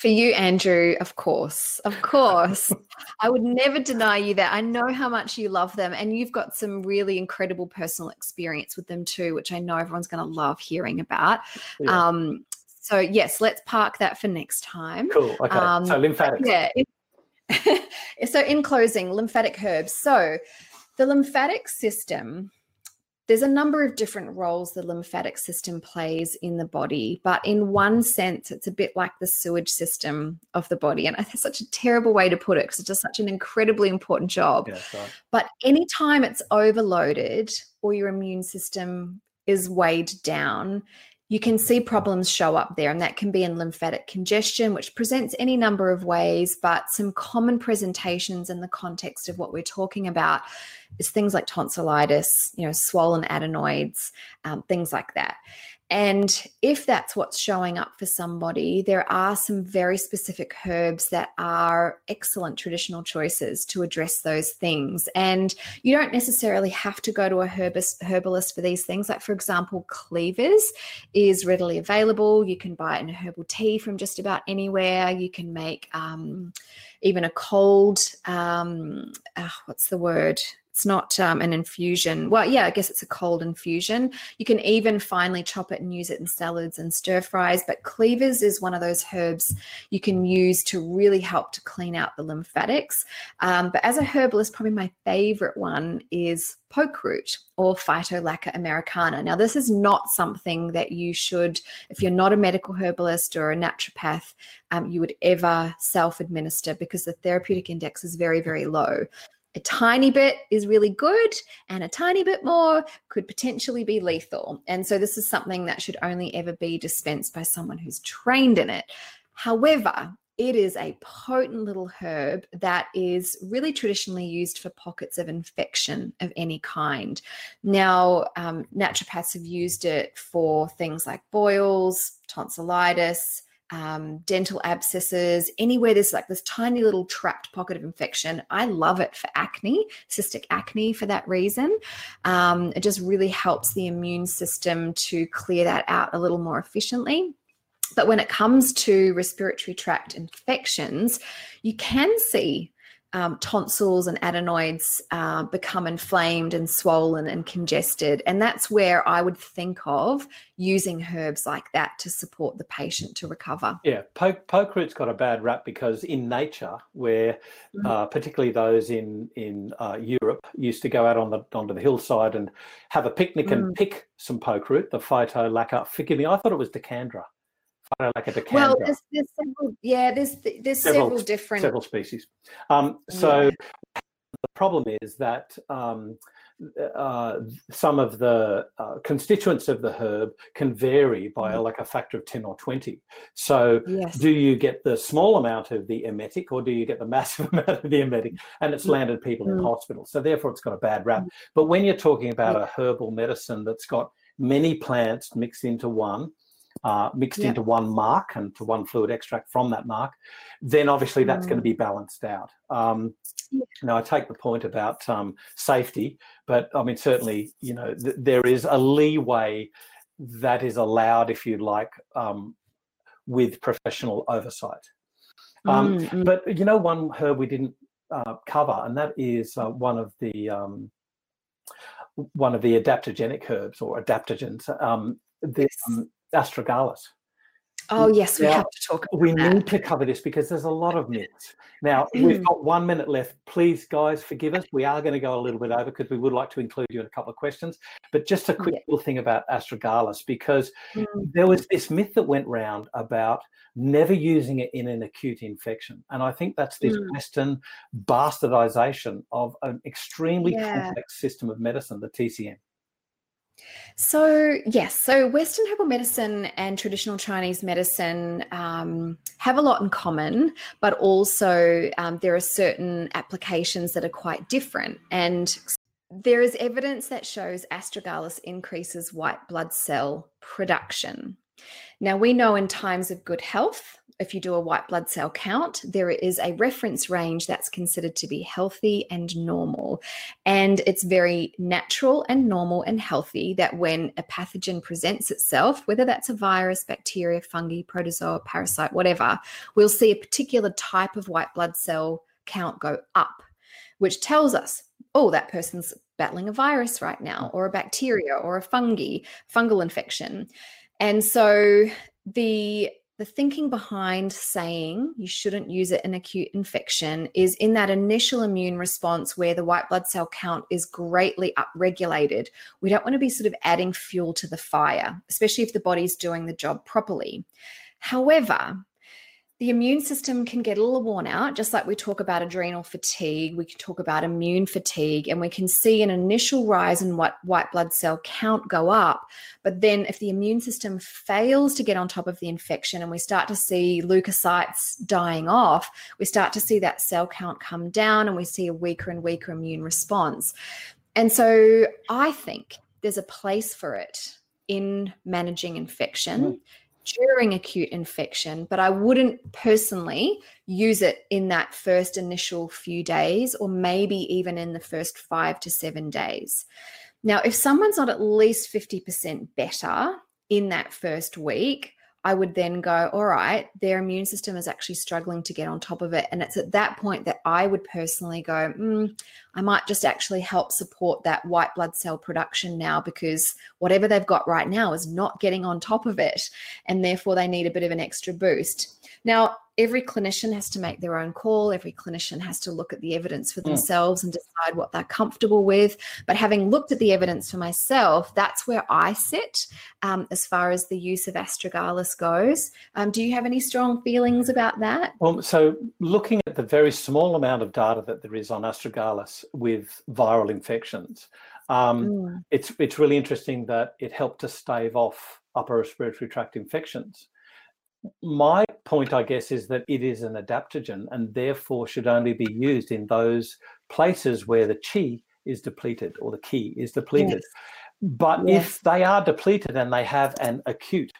For you, Andrew, of course, of course. I would never deny you that. I know how much you love them, and you've got some really incredible personal experience with them too, which I know everyone's going to love hearing about. Yeah. Um, so, yes, let's park that for next time. Cool. Okay. Um, so, lymphatic. Yeah. so, in closing, lymphatic herbs. So, the lymphatic system there's a number of different roles the lymphatic system plays in the body, but in one sense, it's a bit like the sewage system of the body. And it's such a terrible way to put it because it does such an incredibly important job. Yeah, right. But anytime it's overloaded or your immune system is weighed down, you can see problems show up there, and that can be in lymphatic congestion, which presents any number of ways. But some common presentations in the context of what we're talking about is things like tonsillitis, you know, swollen adenoids, um, things like that. And if that's what's showing up for somebody, there are some very specific herbs that are excellent traditional choices to address those things. And you don't necessarily have to go to a herbalist, herbalist for these things. Like, for example, cleavers is readily available. You can buy it in a herbal tea from just about anywhere. You can make um, even a cold, um, uh, what's the word? It's not um, an infusion. Well, yeah, I guess it's a cold infusion. You can even finely chop it and use it in salads and stir fries. But cleavers is one of those herbs you can use to really help to clean out the lymphatics. Um, but as a herbalist, probably my favorite one is poke root or Phytolacca americana. Now, this is not something that you should, if you're not a medical herbalist or a naturopath, um, you would ever self administer because the therapeutic index is very, very low a tiny bit is really good and a tiny bit more could potentially be lethal. And so this is something that should only ever be dispensed by someone who's trained in it. However, it is a potent little herb that is really traditionally used for pockets of infection of any kind. Now, um, naturopaths have used it for things like boils, tonsillitis, um, dental abscesses, anywhere there's like this tiny little trapped pocket of infection. I love it for acne, cystic acne for that reason. Um, it just really helps the immune system to clear that out a little more efficiently. But when it comes to respiratory tract infections, you can see um, tonsils and adenoids uh, become inflamed and swollen and congested. And that's where I would think of using herbs like that to support the patient to recover. Yeah, poke, poke root's got a bad rap because in nature, where mm-hmm. uh, particularly those in in uh, Europe used to go out on the onto the hillside and have a picnic mm. and pick some poke root, the Phytolacca. Forgive me, I thought it was Decandra like a decanter. Well, there's, there's several, yeah, there's there's several, several different several species. Um, so yeah. the problem is that um, uh, some of the uh, constituents of the herb can vary by Mhm. like a factor of 10 or 20. So, Yes. do you get the small amount of the emetic or do you get the massive amount of the emetic? And it's Mm. landed people in Mm. hospital. So, therefore, it's got a bad rap. But when you're talking about a herbal medicine that's got many plants mixed into one, uh, mixed Yep. into one mark and to one fluid extract from that mark, then obviously that's going to Mm. be balanced out. Um, Yeah. now, I take the point about um, safety, but I mean, certainly, you know, th- there is a leeway that is allowed, if you like, um, with professional oversight. Um, Mm, mm. But you know, one herb we didn't uh, cover, and that is uh, one of the um, one of the adaptogenic herbs or adaptogens, um, um, astragalus. oh, yes, we now, have to talk about We that. need to cover this because there's a lot of myths. Now, we've got one minute left. Please, guys, forgive us. We are going to go a little bit over because we would like to include you in a couple of questions. But just a quick Yeah. little thing about astragalus because Mm. there was this myth that went round about never using it in an acute infection. And I think that's this Mm. Western bastardization of an extremely Yeah. complex system of medicine, the TCM. So, yes, so Western herbal medicine and traditional Chinese medicine um, have a lot in common, but also um, there are certain applications that are quite different. And there is evidence that shows astragalus increases white blood cell production. Now, we know in times of good health, if you do a white blood cell count, there is a reference range that's considered to be healthy and normal. And it's very natural and normal and healthy that when a pathogen presents itself, whether that's a virus, bacteria, fungi, protozoa, parasite, whatever, we'll see a particular type of white blood cell count go up, which tells us, oh, that person's battling a virus right now, or a bacteria, or a fungi, fungal infection. And so the the thinking behind saying you shouldn't use it in acute infection is in that initial immune response where the white blood cell count is greatly upregulated. We don't want to be sort of adding fuel to the fire, especially if the body's doing the job properly. However, the immune system can get a little worn out, just like we talk about adrenal fatigue, we can talk about immune fatigue, and we can see an initial rise in what white blood cell count go up. But then, if the immune system fails to get on top of the infection and we start to see leukocytes dying off, we start to see that cell count come down and we see a weaker and weaker immune response. And so, I think there's a place for it in managing infection. Mm during acute infection, but I wouldn't personally use it in that first initial few days or maybe even in the first five to seven days. Now, if someone's not at least 50% better in that first week, I would then go, all right, their immune system is actually struggling to get on top of it. And it's at that point that I would personally go, mm, I might just actually help support that white blood cell production now because whatever they've got right now is not getting on top of it. And therefore, they need a bit of an extra boost. Now, every clinician has to make their own call. Every clinician has to look at the evidence for Mm. themselves and decide what they're comfortable with. But having looked at the evidence for myself, that's where I sit um, as far as the use of astragalus goes. Um, do you have any strong feelings about that? Well, so looking at the very small amount of data that there is on astragalus with viral infections, um, Mm, it's it's really interesting that it helped to stave off upper respiratory tract infections. My point, I guess, is that it is an adaptogen and therefore should only be used in those places where the chi is depleted or the ki is depleted. But Yes. if they are depleted and they have an acute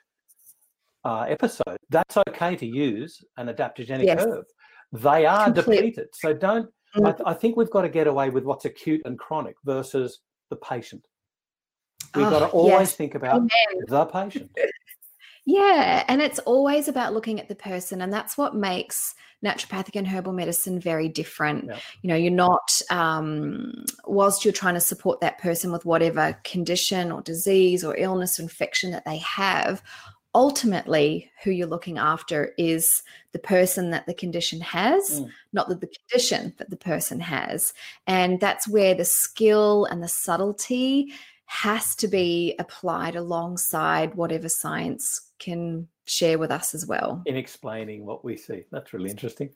uh, episode, that's okay to use an adaptogenic Yes. herb. They are Complete- depleted. So don't, I, Mm. th- I think we've got to get away with what's acute and chronic versus the patient. We've got to Oh, always yes. think about Amen. the patient. Yeah, and it's always about looking at the person, and that's what makes naturopathic and herbal medicine very different. Yeah. You know, you're not, um, whilst you're trying to support that person with whatever condition or disease or illness or infection that they have, ultimately, who you're looking after is the person that the condition has, Mm. not the, the condition that the person has. And that's where the skill and the subtlety has to be applied alongside whatever science can share with us as well. in explaining what we see. That's really interesting.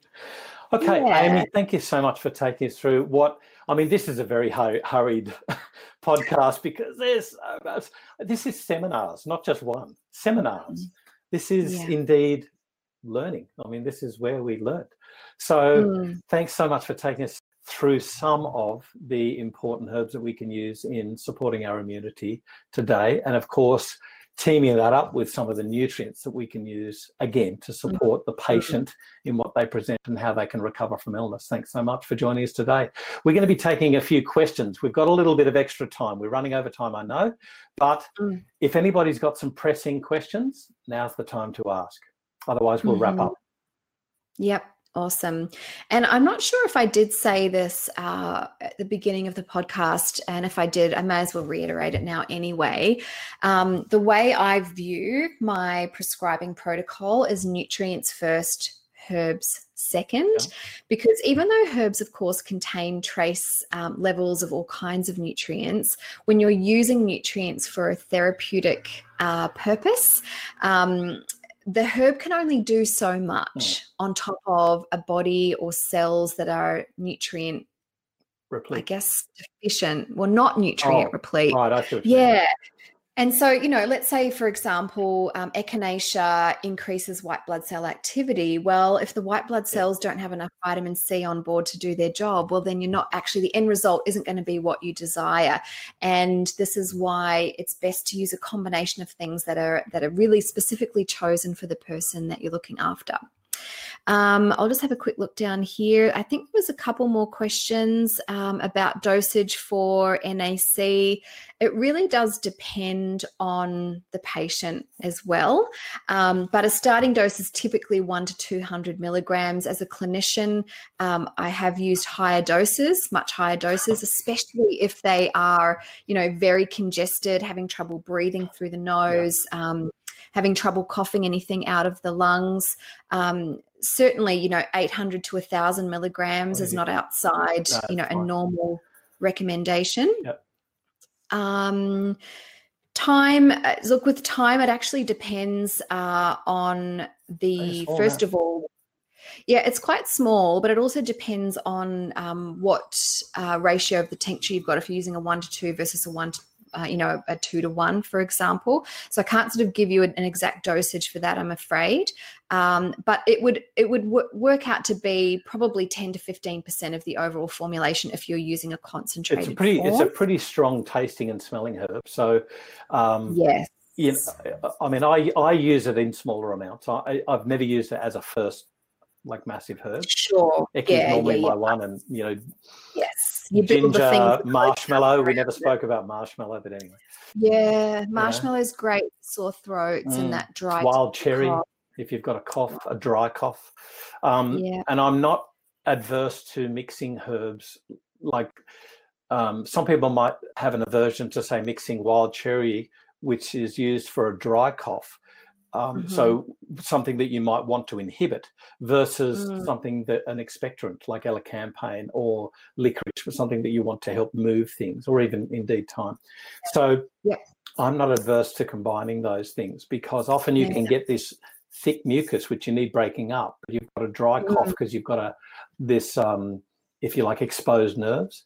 Okay, Yeah. Amy, thank you so much for taking us through what I mean, this is a very hurried podcast because there's uh, this is seminars, not just one seminars. Mm. This is yeah. indeed learning. I mean, this is where we learn. So, mm. thanks so much for taking us through some of the important herbs that we can use in supporting our immunity today, and of course teaming that up with some of the nutrients that we can use again to mm-hmm. support the patient in what they present and how they can recover from illness. Thanks so much for joining us today. We're going to be taking a few questions. We've got a little bit of extra time. We're running over time, I know, but mm. if anybody's got some pressing questions, now's the time to ask. Otherwise, we'll mm-hmm. wrap up. Yep. Awesome. And I'm not sure if I did say this uh, at the beginning of the podcast. And if I did, I may as well reiterate it now anyway. Um, the way I view my prescribing protocol is nutrients first, herbs second. Yeah. Because even though herbs, of course, contain trace um, levels of all kinds of nutrients, when you're using nutrients for a therapeutic uh, purpose, um, the herb can only do so much mm. on top of a body or cells that are nutrient replete. I guess deficient. Well, not nutrient oh, replete. Right, I feel yeah. And so, you know, let's say, for example, um, echinacea increases white blood cell activity. Well, if the white blood cells don't have enough vitamin C on board to do their job, well, then you're not actually, the end result isn't going to be what you desire. And this is why it's best to use a combination of things that are that are really specifically chosen for the person that you're looking after. Um, I'll just have a quick look down here. I think there was a couple more questions um, about dosage for NAC. It really does depend on the patient as well. Um, but a starting dose is typically one to 200 milligrams. As a clinician, um, I have used higher doses, much higher doses, especially if they are, you know, very congested, having trouble breathing through the nose. Yeah um, having trouble coughing anything out of the lungs. Um, certainly, you know, 800 to 1,000 milligrams is not outside, no, you know, fine. a normal recommendation. Yep. Um, thyme, uh, look, with thyme, it actually depends uh, on the, first of all, yeah, it's quite small, but it also depends on um, what uh, ratio of the tincture you've got. If you're using a one to two versus a one to uh, you know, a two to one, for example. So I can't sort of give you an, an exact dosage for that, I'm afraid. Um, but it would it would w- work out to be probably 10 to 15 percent of the overall formulation if you're using a concentrated. It's a pretty form. it's a pretty strong tasting and smelling herb. So um, yes. You know, I mean, I, I use it in smaller amounts. I, I've never used it as a first like massive herb. Sure. Echin's yeah, normally yeah, my one, and you know, yes, you ginger, marshmallow. We never spoke about marshmallow, but anyway. Yeah, marshmallow is great for sore throats mm. and that dry wild cherry. Cough. If you've got a cough, a dry cough, um, yeah. and I'm not adverse to mixing herbs. Like um, some people might have an aversion to say mixing wild cherry, which is used for a dry cough um, mm-hmm. So something that you might want to inhibit versus mm. something that an expectorant like elecampane or licorice, something that you want to help move things or even indeed thyme. So yeah. I'm not adverse to combining those things because often you yeah. can get this thick mucus which you need breaking up. But you've got a dry cough because mm. you've got a this um, if you like exposed nerves.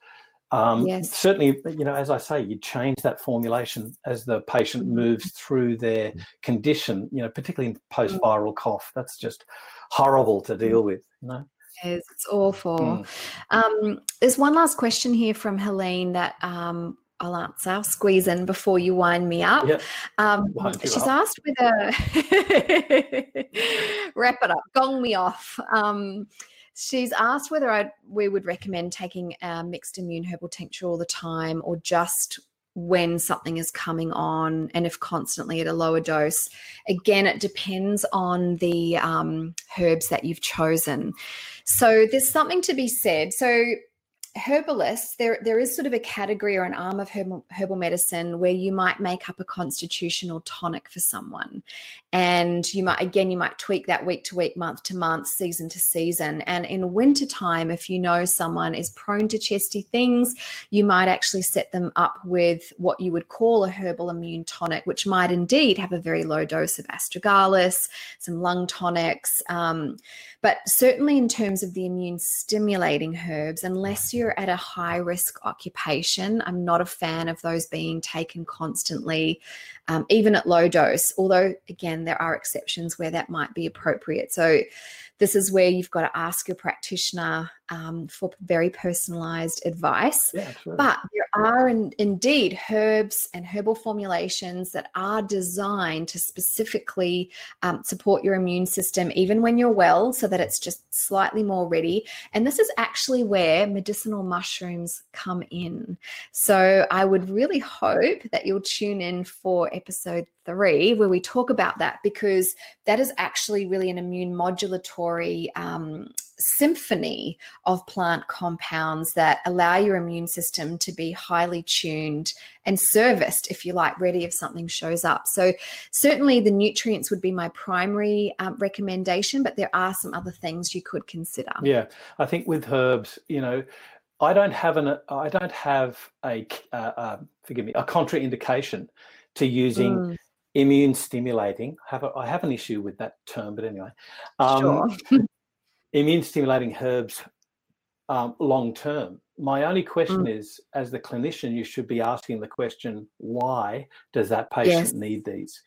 Um, yes. Certainly, you know, as I say, you change that formulation as the patient mm-hmm. moves through their condition. You know, particularly in post-viral cough, that's just horrible to deal with. You know. Yes, it's awful. Mm. Um, there's one last question here from Helene that um, I'll answer. I'll squeeze in before you wind me up. Yep. Um, she's up. asked whether wrap it up, gong me off. She's asked whether I we would recommend taking a mixed immune herbal tincture all the time or just when something is coming on and if constantly at a lower dose. Again, it depends on the um, herbs that you've chosen. So there's something to be said. So herbalists, there there is sort of a category or an arm of herbal, herbal medicine where you might make up a constitutional tonic for someone, and you might again you might tweak that week to week, month to month, season to season. And in winter time, if you know someone is prone to chesty things, you might actually set them up with what you would call a herbal immune tonic, which might indeed have a very low dose of astragalus, some lung tonics. Um, but certainly in terms of the immune stimulating herbs, unless you you're at a high risk occupation, I'm not a fan of those being taken constantly, um, even at low dose. Although, again, there are exceptions where that might be appropriate. So, this is where you've got to ask your practitioner um, for very personalized advice. Yeah, but there are in, indeed herbs and herbal formulations that are designed to specifically um, support your immune system, even when you're well, so that it's just slightly more ready. And this is actually where medicinal mushrooms come in. So I would really hope that you'll tune in for episode three, where we talk about that, because that is actually really an immune modulatory um, symphony of plant compounds that allow your immune system to be highly tuned and serviced, if you like, ready if something shows up. So, certainly the nutrients would be my primary um, recommendation, but there are some other things you could consider. Yeah, I think with herbs, you know, I don't have an I don't have a uh, uh, forgive me a contraindication to using. Mm. Immune stimulating. I have a, I have an issue with that term, but anyway, um, sure. immune stimulating herbs um, long term. My only question mm. is, as the clinician, you should be asking the question, why does that patient yes. need these?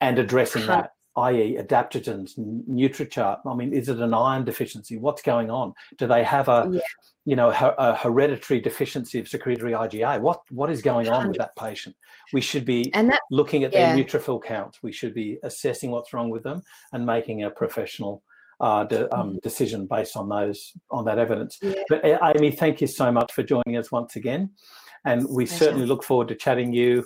And addressing that, i.e., adaptogens, NutriChart. I mean, is it an iron deficiency? What's going on? Do they have a, yeah. you know, a hereditary deficiency of secretory IgA? What what is going on with that patient? We should be and that, looking at yeah. their neutrophil count. We should be assessing what's wrong with them and making a professional uh, de, um, mm-hmm. decision based on those on that evidence. Yeah. But Amy, thank you so much for joining us once again, and we Pleasure. certainly look forward to chatting you,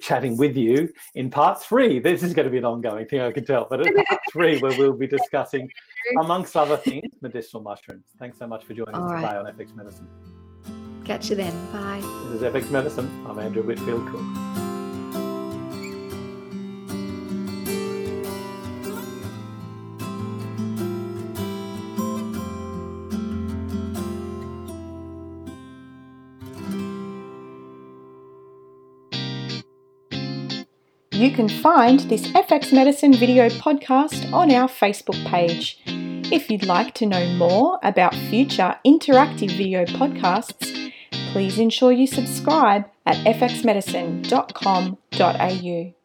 chatting with you in part three. This is going to be an ongoing thing, I can tell. But in part three, where we'll be discussing, amongst other things, medicinal mushrooms. Thanks so much for joining All us right. today on FX Medicine. Catch you then. Bye. This is FX Medicine. I'm Andrew Whitfield Cook. Can find this FX Medicine video podcast on our Facebook page. If you'd like to know more about future interactive video podcasts, please ensure you subscribe at fxmedicine.com.au.